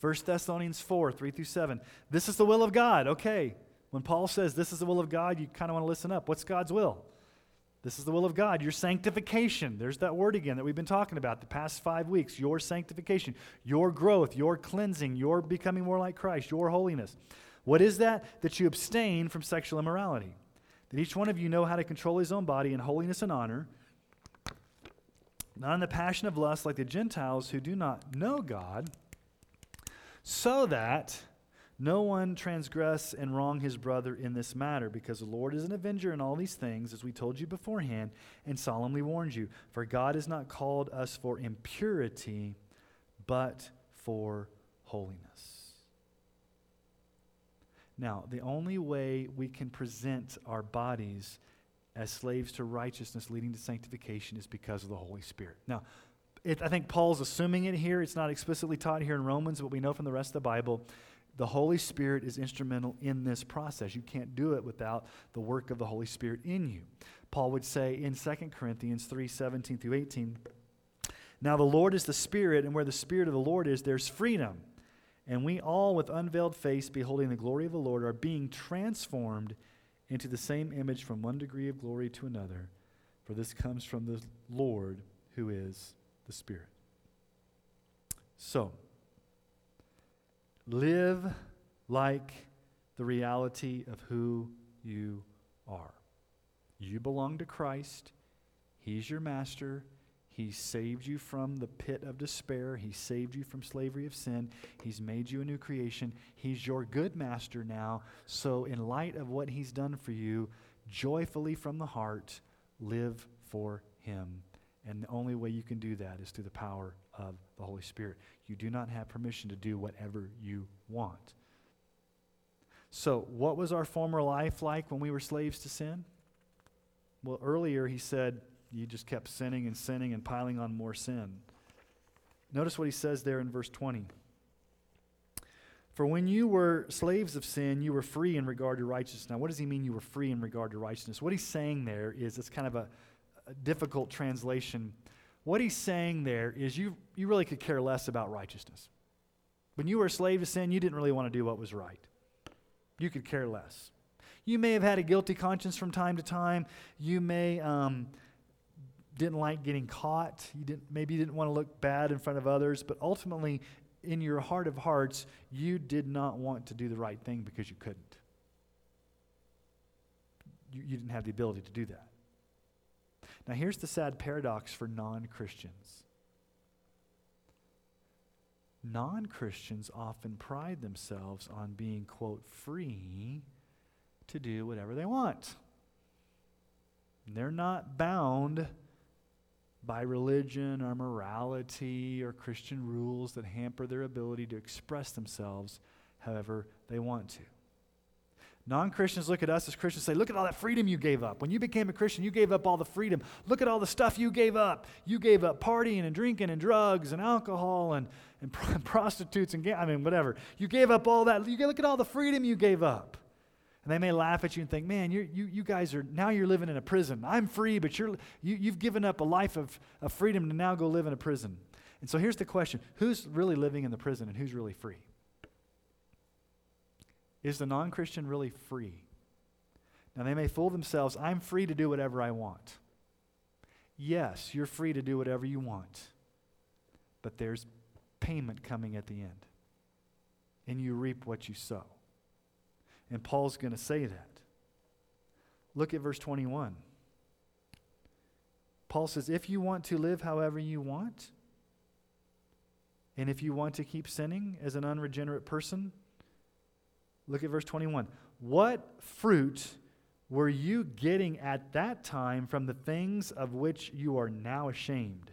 1 Thessalonians 4 3 through 7. This is the will of God. Okay. When Paul says this is the will of God, you kind of want to listen up. What's God's will? This is the will of God, your sanctification. There's that word again that we've been talking about the past five weeks. Your sanctification, your growth, your cleansing, your becoming more like Christ, your holiness. What is that? That you abstain from sexual immorality. That each one of you know how to control his own body in holiness and honor, not in the passion of lust like the Gentiles who do not know God, so that no one transgress and wrong his brother in this matter, because the Lord is an avenger in all these things, as we told you beforehand and solemnly warned you. For God has not called us for impurity, but for holiness. Now, the only way we can present our bodies as slaves to righteousness leading to sanctification is because of the Holy Spirit. Now, it, I think Paul's assuming it here. It's not explicitly taught here in Romans, but we know from the rest of the Bible the Holy Spirit is instrumental in this process. You can't do it without the work of the Holy Spirit in you. Paul would say in 2 Corinthians 3 17 through 18, Now the Lord is the Spirit, and where the Spirit of the Lord is, there's freedom. And we all, with unveiled face, beholding the glory of the Lord, are being transformed into the same image from one degree of glory to another. For this comes from the Lord, who is the Spirit. So, Live like the reality of who you are. You belong to Christ. He's your master. He saved you from the pit of despair. He saved you from slavery of sin. He's made you a new creation. He's your good master now. So, in light of what He's done for you, joyfully from the heart, live for Him. And the only way you can do that is through the power of the Holy Spirit. You do not have permission to do whatever you want. So, what was our former life like when we were slaves to sin? Well, earlier he said you just kept sinning and sinning and piling on more sin. Notice what he says there in verse 20. For when you were slaves of sin, you were free in regard to righteousness. Now, what does he mean you were free in regard to righteousness? What he's saying there is it's kind of a, a difficult translation what he's saying there is you, you really could care less about righteousness. When you were a slave to sin, you didn't really want to do what was right. You could care less. You may have had a guilty conscience from time to time. You may um, didn't like getting caught. You didn't, maybe you didn't want to look bad in front of others. But ultimately, in your heart of hearts, you did not want to do the right thing because you couldn't. You, you didn't have the ability to do that. Now, here's the sad paradox for non Christians non Christians often pride themselves on being, quote, free to do whatever they want. They're not bound by religion or morality or Christian rules that hamper their ability to express themselves however they want to. Non Christians look at us as Christians say, Look at all that freedom you gave up. When you became a Christian, you gave up all the freedom. Look at all the stuff you gave up. You gave up partying and drinking and drugs and alcohol and, and prostitutes and, I mean, whatever. You gave up all that. You look at all the freedom you gave up. And they may laugh at you and think, man, you you, you guys are, now you're living in a prison. I'm free, but you're, you, you've given up a life of, of freedom to now go live in a prison. And so here's the question who's really living in the prison and who's really free? is the non Christian really free? Now, they may fool themselves. I'm free to do whatever I want. Yes, you're free to do whatever you want, but there's payment coming at the end. And you reap what you sow. And Paul's going to say that. Look at verse 21. Paul says, If you want to live however you want, and if you want to keep sinning as an unregenerate person, look at verse 21. What fruit were you getting at that time from the things of which you are now ashamed?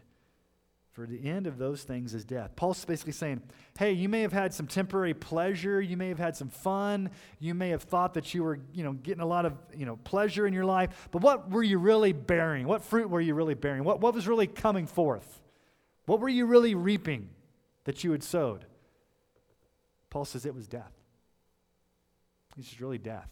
For the end of those things is death. Paul's basically saying, hey, you may have had some temporary pleasure, you may have had some fun, you may have thought that you were, you know, getting a lot of, you know, pleasure in your life, but what were you really bearing? What fruit were you really bearing? What, what was really coming forth? What were you really reaping that you had sowed? Paul says it was death. It's just really death.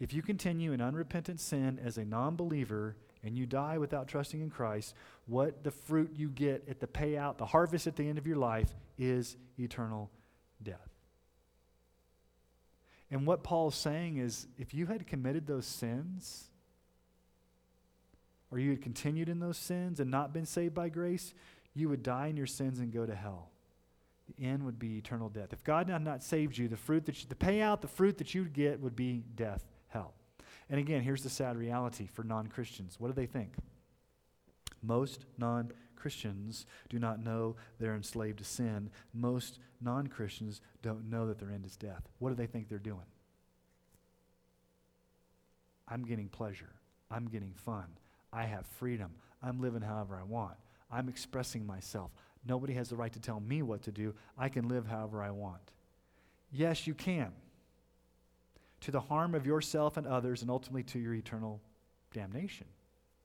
If you continue in unrepentant sin as a non believer, and you die without trusting in Christ, what the fruit you get at the payout, the harvest at the end of your life, is eternal death. And what Paul's saying is if you had committed those sins, or you had continued in those sins and not been saved by grace, you would die in your sins and go to hell. The end would be eternal death. If God had not saved you, the fruit that you, the payout, the fruit that you'd get would be death. And again, here's the sad reality for non Christians. What do they think? Most non Christians do not know they're enslaved to sin. Most non Christians don't know that their end is death. What do they think they're doing? I'm getting pleasure. I'm getting fun. I have freedom. I'm living however I want. I'm expressing myself. Nobody has the right to tell me what to do. I can live however I want. Yes, you can to the harm of yourself and others, and ultimately to your eternal damnation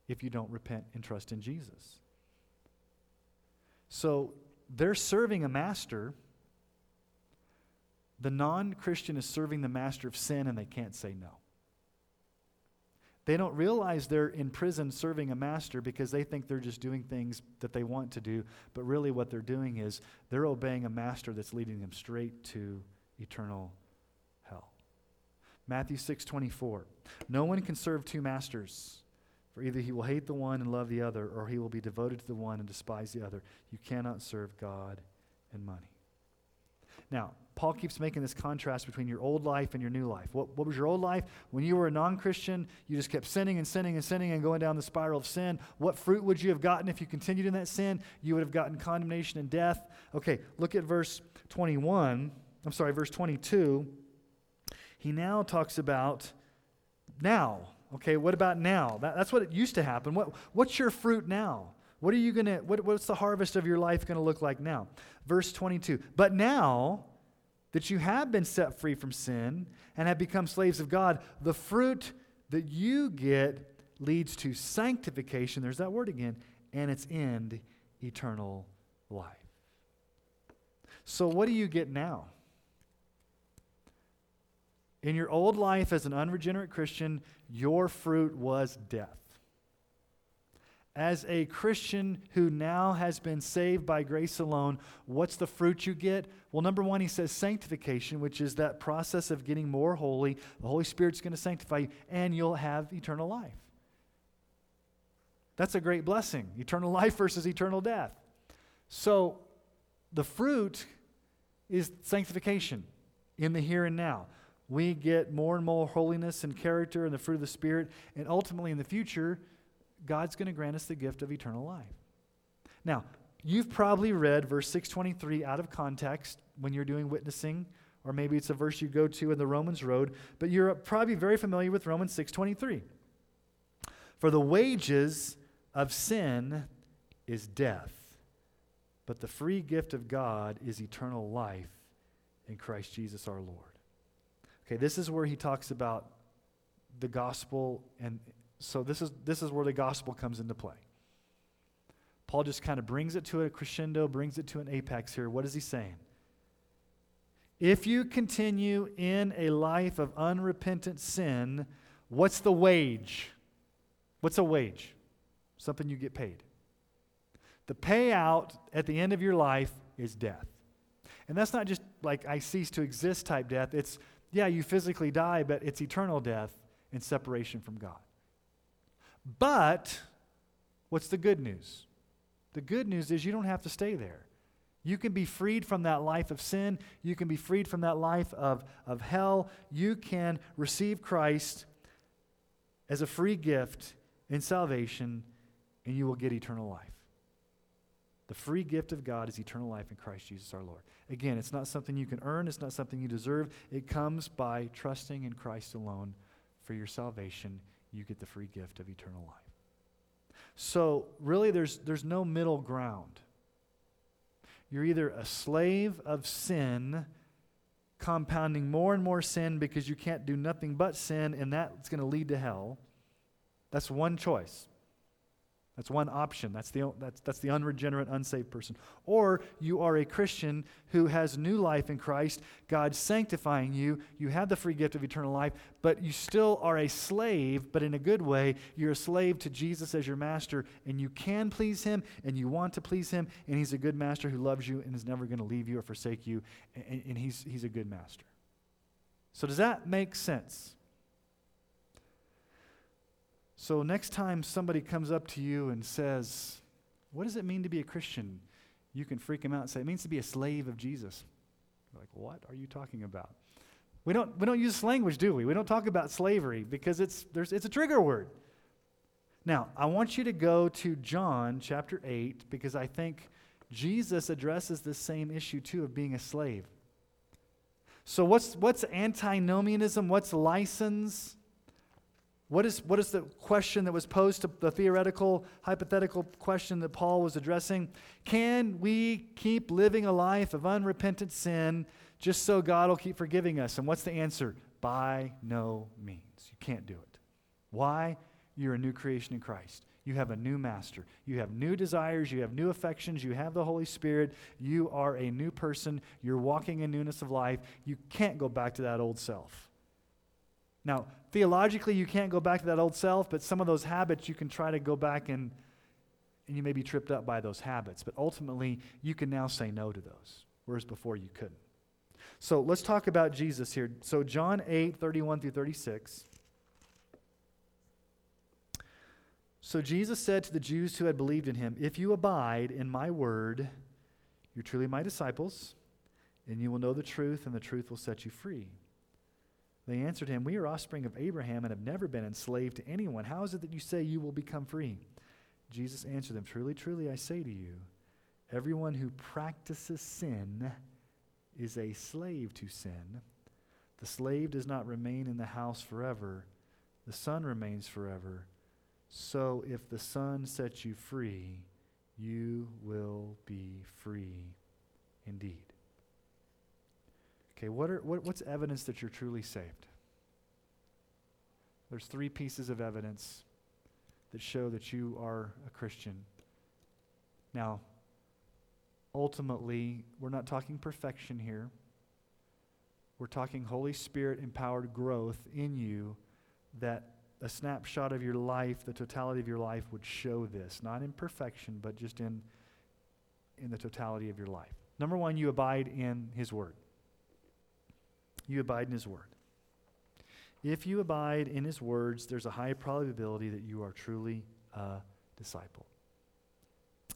if you don't repent and trust in Jesus. So they're serving a master. The non Christian is serving the master of sin, and they can't say no. They don't realize they're in prison serving a master because they think they're just doing things that they want to do, but really what they're doing is they're obeying a master that's leading them straight to eternal Matthew 6 24. No one can serve two masters, for either he will hate the one and love the other, or he will be devoted to the one and despise the other. You cannot serve God and money. Now, Paul keeps making this contrast between your old life and your new life. What, what was your old life? When you were a non Christian, you just kept sinning and sinning and sinning and going down the spiral of sin. What fruit would you have gotten if you continued in that sin? You would have gotten condemnation and death. Okay, look at verse 21. I'm sorry, verse 22 he now talks about now. Okay, what about now? That, that's what it used to happen. What, what's your fruit now? What are you to, what, what's the harvest of your life to look like now? Verse 22. But now that you have been set free from sin and have become slaves of God, the fruit that you get leads to sanctification. There's that word again. And its end, eternal life. So, what do you get now? In your old life as an unregenerate Christian, your fruit was death. As a Christian who now has been saved by grace alone, what's the fruit you get? Well, number one, he says sanctification, which is that process of getting more holy. The Holy Spirit's going to sanctify you, and you'll have eternal life. That's a great blessing eternal life versus eternal death. So, the fruit is sanctification in the here and now we get more and more holiness and character and the fruit of the Spirit. And ultimately, in the future, God's going to grant us the gift of eternal life. Now, you've probably read verse 623 out of context when you're doing witnessing, or maybe it's a verse you go to in the Romans Road, but you're probably very familiar with Romans 623. For the wages of sin is death, but the free gift of God is eternal life in Christ Jesus our Lord. Okay, this is where he talks about the gospel, and so this is, this is where the gospel comes into play. Paul just kind of brings it to a crescendo, brings it to an apex here. What is he saying? If you continue in a life of unrepentant sin, what's the wage? What's a wage? Something you get paid. The payout at the end of your life is death. And that's not just like I cease to exist type death. It's, yeah, you physically die, but it's eternal death and separation from God. But what's the good news? The good news is you don't have to stay there. You can be freed from that life of sin. You can be freed from that life of, of hell. You can receive Christ as a free gift in salvation, and you will get eternal life. The free gift of God is eternal life in Christ Jesus our Lord. Again, it's not something you can earn, it's not something you deserve. It comes by trusting in Christ alone for your salvation. You get the free gift of eternal life. So, really, there's, there's no middle ground. You're either a slave of sin, compounding more and more sin because you can't do nothing but sin, and that's going to lead to hell. That's one choice. That's one option. That's the, that's, that's the unregenerate, unsaved person. Or you are a Christian who has new life in Christ, God sanctifying you. You have the free gift of eternal life, but you still are a slave, but in a good way. You're a slave to Jesus as your master, and you can please him, and you want to please him, and he's a good master who loves you and is never going to leave you or forsake you, and, and he's, he's a good master. So, does that make sense? So, next time somebody comes up to you and says, What does it mean to be a Christian? You can freak them out and say, It means to be a slave of Jesus. You're like, what are you talking about? We don't, we don't use this language, do we? We don't talk about slavery because it's, there's, it's a trigger word. Now, I want you to go to John chapter 8 because I think Jesus addresses this same issue too of being a slave. So, what's, what's antinomianism? What's license? What is, what is the question that was posed to the theoretical, hypothetical question that Paul was addressing? Can we keep living a life of unrepentant sin just so God will keep forgiving us? And what's the answer? By no means. You can't do it. Why? You're a new creation in Christ. You have a new master. You have new desires. You have new affections. You have the Holy Spirit. You are a new person. You're walking in newness of life. You can't go back to that old self. Now, theologically, you can't go back to that old self, but some of those habits you can try to go back and, and you may be tripped up by those habits. But ultimately, you can now say no to those, whereas before you couldn't. So let's talk about Jesus here. So, John 8, 31 through 36. So, Jesus said to the Jews who had believed in him, If you abide in my word, you're truly my disciples, and you will know the truth, and the truth will set you free. They answered him, We are offspring of Abraham and have never been enslaved to anyone. How is it that you say you will become free? Jesus answered them, Truly, truly, I say to you, everyone who practices sin is a slave to sin. The slave does not remain in the house forever, the son remains forever. So if the son sets you free, you will be free indeed. Okay, what are, what, what's evidence that you're truly saved? There's three pieces of evidence that show that you are a Christian. Now, ultimately, we're not talking perfection here. We're talking Holy Spirit empowered growth in you that a snapshot of your life, the totality of your life would show this. Not in perfection, but just in, in the totality of your life. Number one, you abide in His Word you abide in his word. If you abide in his words, there's a high probability that you are truly a disciple.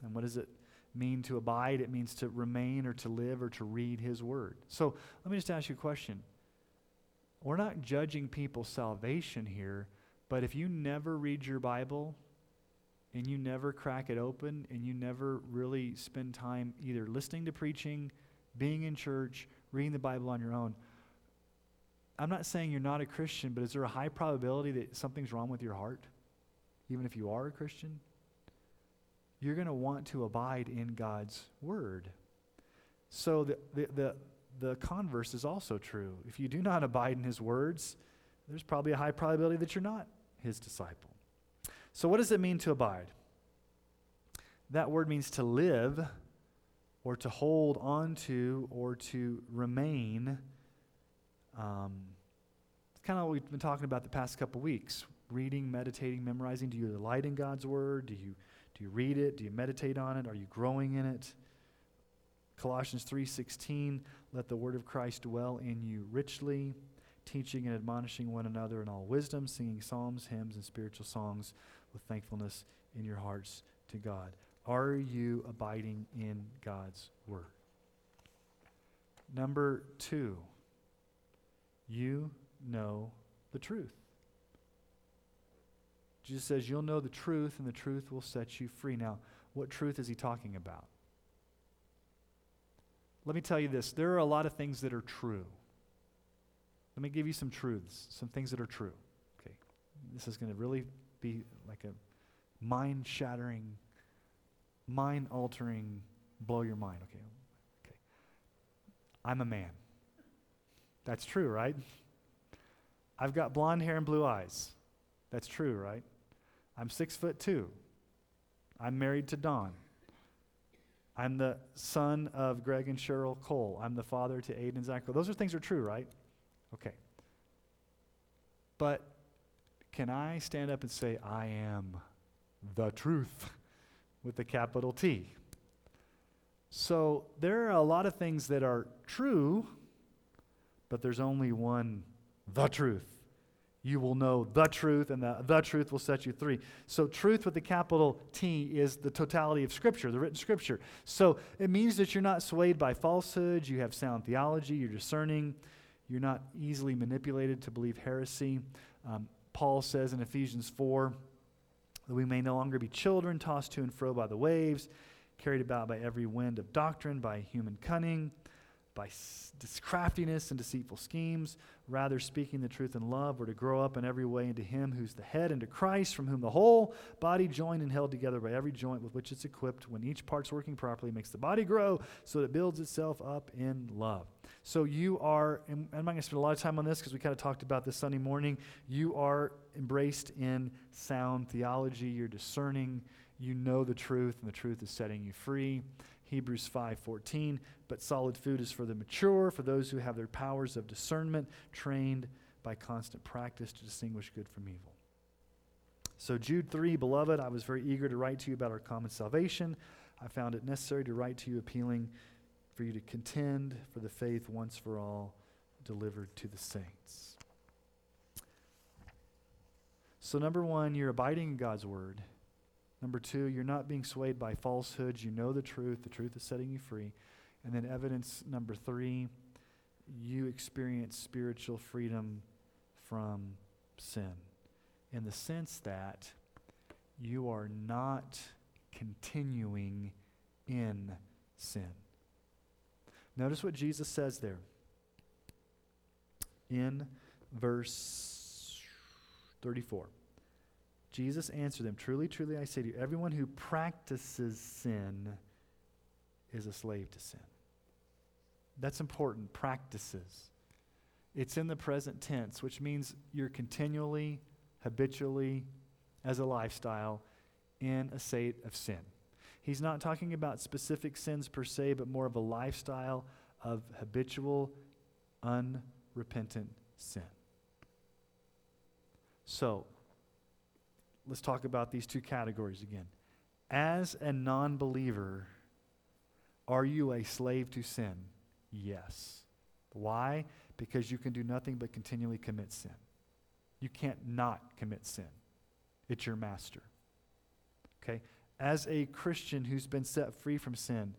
And what does it mean to abide? It means to remain or to live or to read his word. So let me just ask you a question. We're not judging people's salvation here, but if you never read your Bible and you never crack it open and you never really spend time either listening to preaching, being in church, reading the Bible on your own, I'm not saying you're not a Christian, but is there a high probability that something's wrong with your heart, even if you are a Christian? You're going to want to abide in God's word. So the, the, the, the converse is also true. If you do not abide in his words, there's probably a high probability that you're not his disciple. So, what does it mean to abide? That word means to live, or to hold on to, or to remain um, it's kind of what we've been talking about the past couple weeks reading, meditating, memorizing. Do you delight in God's word? Do you, do you read it? Do you meditate on it? Are you growing in it? Colossians 3:16, let the word of Christ dwell in you richly, teaching and admonishing one another in all wisdom, singing psalms, hymns, and spiritual songs with thankfulness in your hearts to God. Are you abiding in God's word? Number two, you know the truth. Jesus says, You'll know the truth, and the truth will set you free. Now, what truth is he talking about? Let me tell you this there are a lot of things that are true. Let me give you some truths, some things that are true. Okay. This is going to really be like a mind shattering, mind altering, blow your mind. Okay. Okay. I'm a man. That's true, right? I've got blonde hair and blue eyes. That's true, right? I'm six foot two. I'm married to Dawn. I'm the son of Greg and Cheryl Cole. I'm the father to Aiden and Zach. Those are things are true, right? Okay. But can I stand up and say, I am the truth with the capital T? So there are a lot of things that are true, but there's only one, the truth you will know the truth, and the, the truth will set you free. So, truth with the capital T is the totality of Scripture, the written Scripture. So, it means that you're not swayed by falsehoods, you have sound theology, you're discerning, you're not easily manipulated to believe heresy. Um, Paul says in Ephesians 4 that we may no longer be children tossed to and fro by the waves, carried about by every wind of doctrine, by human cunning by craftiness and deceitful schemes. Rather, speaking the truth in love, we're to grow up in every way into Him who's the head, into Christ, from whom the whole body, joined and held together by every joint with which it's equipped, when each part's working properly, makes the body grow so that it builds itself up in love. So you are, and I'm not going to spend a lot of time on this because we kind of talked about this Sunday morning. You are embraced in sound theology. You're discerning. You know the truth, and the truth is setting you free. Hebrews 5:14, but solid food is for the mature, for those who have their powers of discernment trained by constant practice to distinguish good from evil. So Jude 3, beloved, I was very eager to write to you about our common salvation. I found it necessary to write to you appealing for you to contend for the faith once for all delivered to the saints. So number 1, you're abiding in God's word. Number two, you're not being swayed by falsehoods. You know the truth. The truth is setting you free. And then evidence number three, you experience spiritual freedom from sin in the sense that you are not continuing in sin. Notice what Jesus says there in verse 34. Jesus answered them, Truly, truly, I say to you, everyone who practices sin is a slave to sin. That's important, practices. It's in the present tense, which means you're continually, habitually, as a lifestyle, in a state of sin. He's not talking about specific sins per se, but more of a lifestyle of habitual, unrepentant sin. So, let's talk about these two categories again. As a non believer, are you a slave to sin? Yes. Why? Because you can do nothing but continually commit sin. You can't not commit sin, it's your master. Okay? As a Christian who's been set free from sin,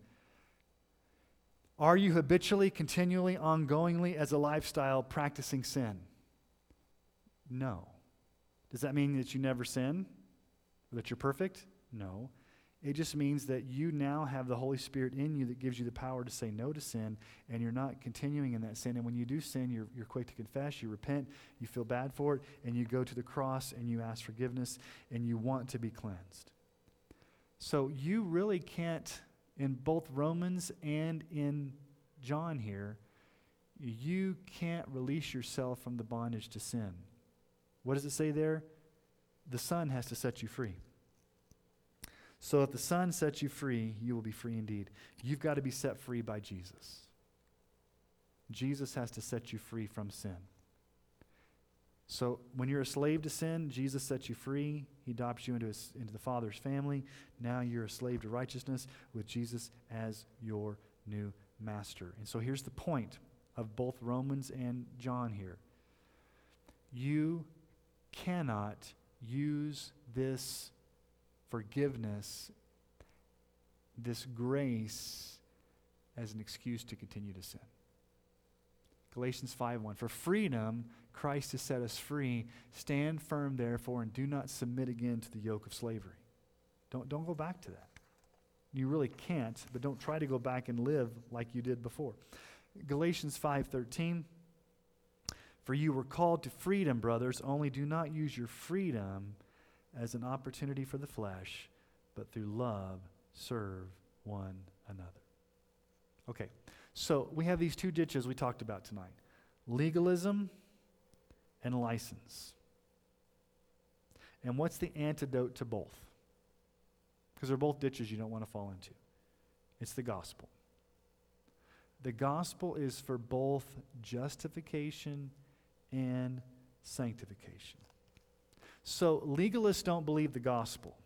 are you habitually, continually, ongoingly, as a lifestyle, practicing sin? No. Does that mean that you never sin? That you're perfect? No. It just means that you now have the Holy Spirit in you that gives you the power to say no to sin, and you're not continuing in that sin. And when you do sin, you're, you're quick to confess, you repent, you feel bad for it, and you go to the cross and you ask forgiveness, and you want to be cleansed. So you really can't, in both Romans and in John here, you can't release yourself from the bondage to sin. What does it say there? The Son has to set you free. So if the Son sets you free, you will be free indeed. You've got to be set free by Jesus. Jesus has to set you free from sin. So when you're a slave to sin, Jesus sets you free. He adopts you into, his, into the Father's family. Now you're a slave to righteousness with Jesus as your new master. And so here's the point of both Romans and John here. You cannot use this forgiveness, this grace, as an excuse to continue to sin. Galatians 5:1 For freedom Christ has set us free. Stand firm therefore and do not submit again to the yoke of slavery. Don't, don't go back to that. You really can't, but don't try to go back and live like you did before. Galatians 5:13 For you were called to freedom, brothers, only do not use your freedom as an opportunity for the flesh, but through love serve one another. Okay. So, we have these two ditches we talked about tonight. Legalism and license. And what's the antidote to both? Because they're both ditches you don't want to fall into. It's the gospel. The gospel is for both justification and sanctification. So legalists don't believe the gospel.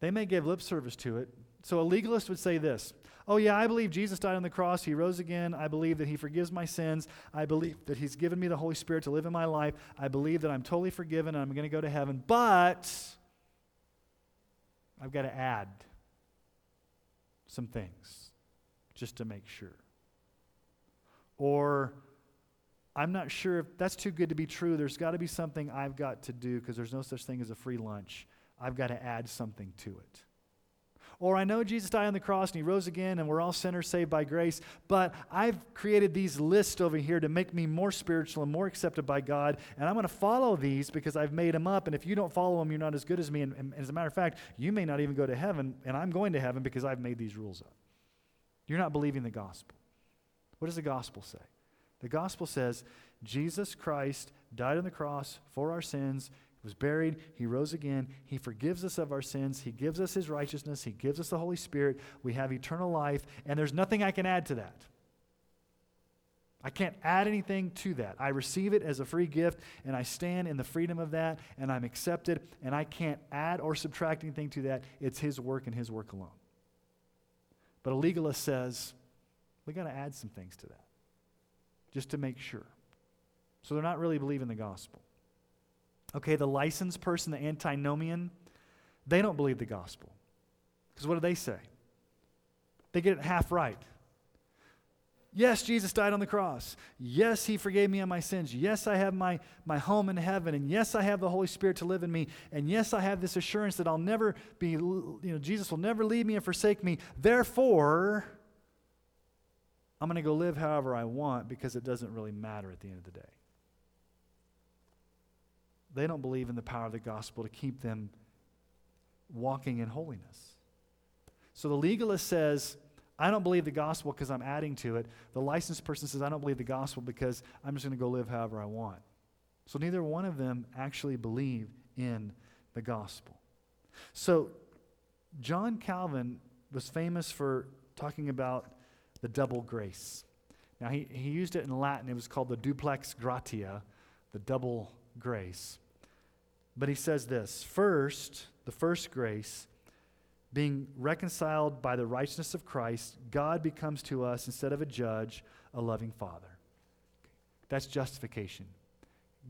They may give lip service to it. So a legalist would say this Oh, yeah, I believe Jesus died on the cross. He rose again. I believe that He forgives my sins. I believe that He's given me the Holy Spirit to live in my life. I believe that I'm totally forgiven and I'm going to go to heaven. But I've got to add some things just to make sure. Or I'm not sure if that's too good to be true. There's got to be something I've got to do because there's no such thing as a free lunch. I've got to add something to it. Or I know Jesus died on the cross and he rose again and we're all sinners saved by grace, but I've created these lists over here to make me more spiritual and more accepted by God, and I'm going to follow these because I've made them up. And if you don't follow them, you're not as good as me. And, and as a matter of fact, you may not even go to heaven, and I'm going to heaven because I've made these rules up. You're not believing the gospel. What does the gospel say? The gospel says Jesus Christ died on the cross for our sins was buried, he rose again, he forgives us of our sins, he gives us his righteousness, he gives us the Holy Spirit, we have eternal life, and there's nothing I can add to that. I can't add anything to that. I receive it as a free gift, and I stand in the freedom of that, and I'm accepted, and I can't add or subtract anything to that. It's His work and His work alone. But a legalist says, we got to add some things to that just to make sure. So they're not really believing the gospel. Okay, the licensed person, the antinomian, they don't believe the gospel. Because what do they say? They get it half right. Yes, Jesus died on the cross. Yes, he forgave me of my sins. Yes, I have my, my home in heaven. And yes, I have the Holy Spirit to live in me. And yes, I have this assurance that I'll never be, you know, Jesus will never leave me and forsake me. Therefore, I'm going to go live however I want because it doesn't really matter at the end of the day. They don't believe in the power of the gospel to keep them walking in holiness. So the legalist says, I don't believe the gospel because I'm adding to it. The licensed person says, I don't believe the gospel because I'm just going to go live however I want. So neither one of them actually believe in the gospel. So John Calvin was famous for talking about the double grace. Now, he, he used it in Latin. It was called the duplex gratia, the double grace. But he says this first, the first grace, being reconciled by the righteousness of Christ, God becomes to us, instead of a judge, a loving father. That's justification.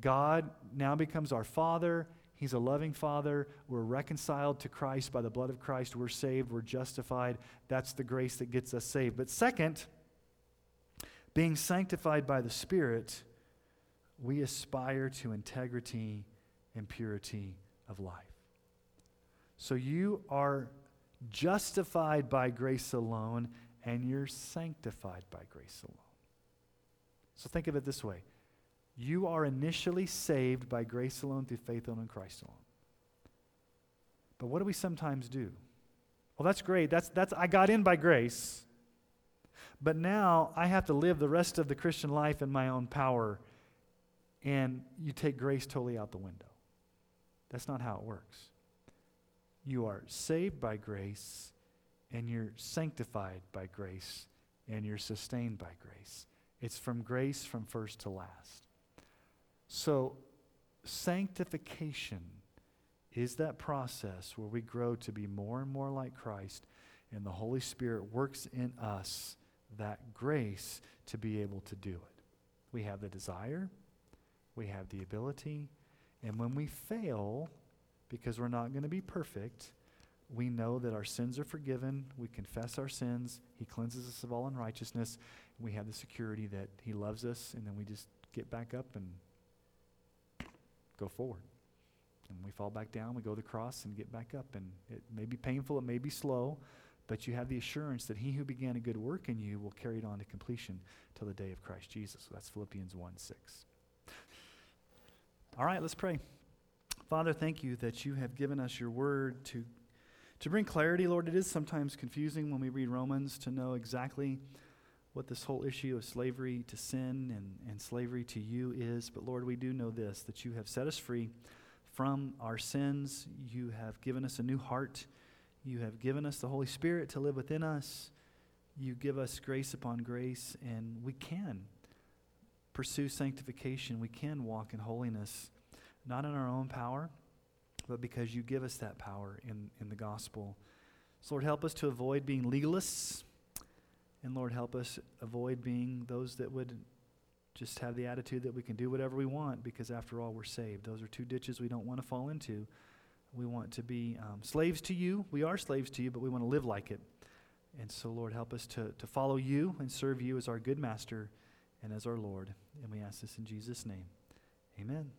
God now becomes our father. He's a loving father. We're reconciled to Christ by the blood of Christ. We're saved. We're justified. That's the grace that gets us saved. But second, being sanctified by the Spirit, we aspire to integrity and purity of life. So you are justified by grace alone, and you're sanctified by grace alone. So think of it this way you are initially saved by grace alone, through faith alone, in Christ alone. But what do we sometimes do? Well, that's great. That's, that's, I got in by grace. But now I have to live the rest of the Christian life in my own power and you take grace totally out the window. That's not how it works. You are saved by grace, and you're sanctified by grace, and you're sustained by grace. It's from grace from first to last. So, sanctification is that process where we grow to be more and more like Christ, And the Holy Spirit works in us that grace to be able to do it. We have the desire, we have the ability, and when we fail, because we're not going to be perfect, we know that our sins are forgiven. We confess our sins. He cleanses us of all unrighteousness. We have the security that He loves us, and then we just get back up and go forward. And we fall back down, we go to the cross and get back up. And it may be painful, it may be slow, but you have the assurance that he who began a good work in you will carry it on to completion till the day of Christ Jesus. So that's Philippians 1 6. All right, let's pray. Father, thank you that you have given us your word to, to bring clarity. Lord, it is sometimes confusing when we read Romans to know exactly what this whole issue of slavery to sin and, and slavery to you is. But Lord, we do know this that you have set us free from our sins. You have given us a new heart. You have given us the Holy Spirit to live within us. You give us grace upon grace, and we can pursue sanctification. We can walk in holiness, not in our own power, but because you give us that power in, in the gospel. So, Lord, help us to avoid being legalists. And Lord, help us avoid being those that would just have the attitude that we can do whatever we want because, after all, we're saved. Those are two ditches we don't want to fall into. We want to be um, slaves to you. We are slaves to you, but we want to live like it. And so, Lord, help us to, to follow you and serve you as our good master and as our Lord. And we ask this in Jesus' name. Amen.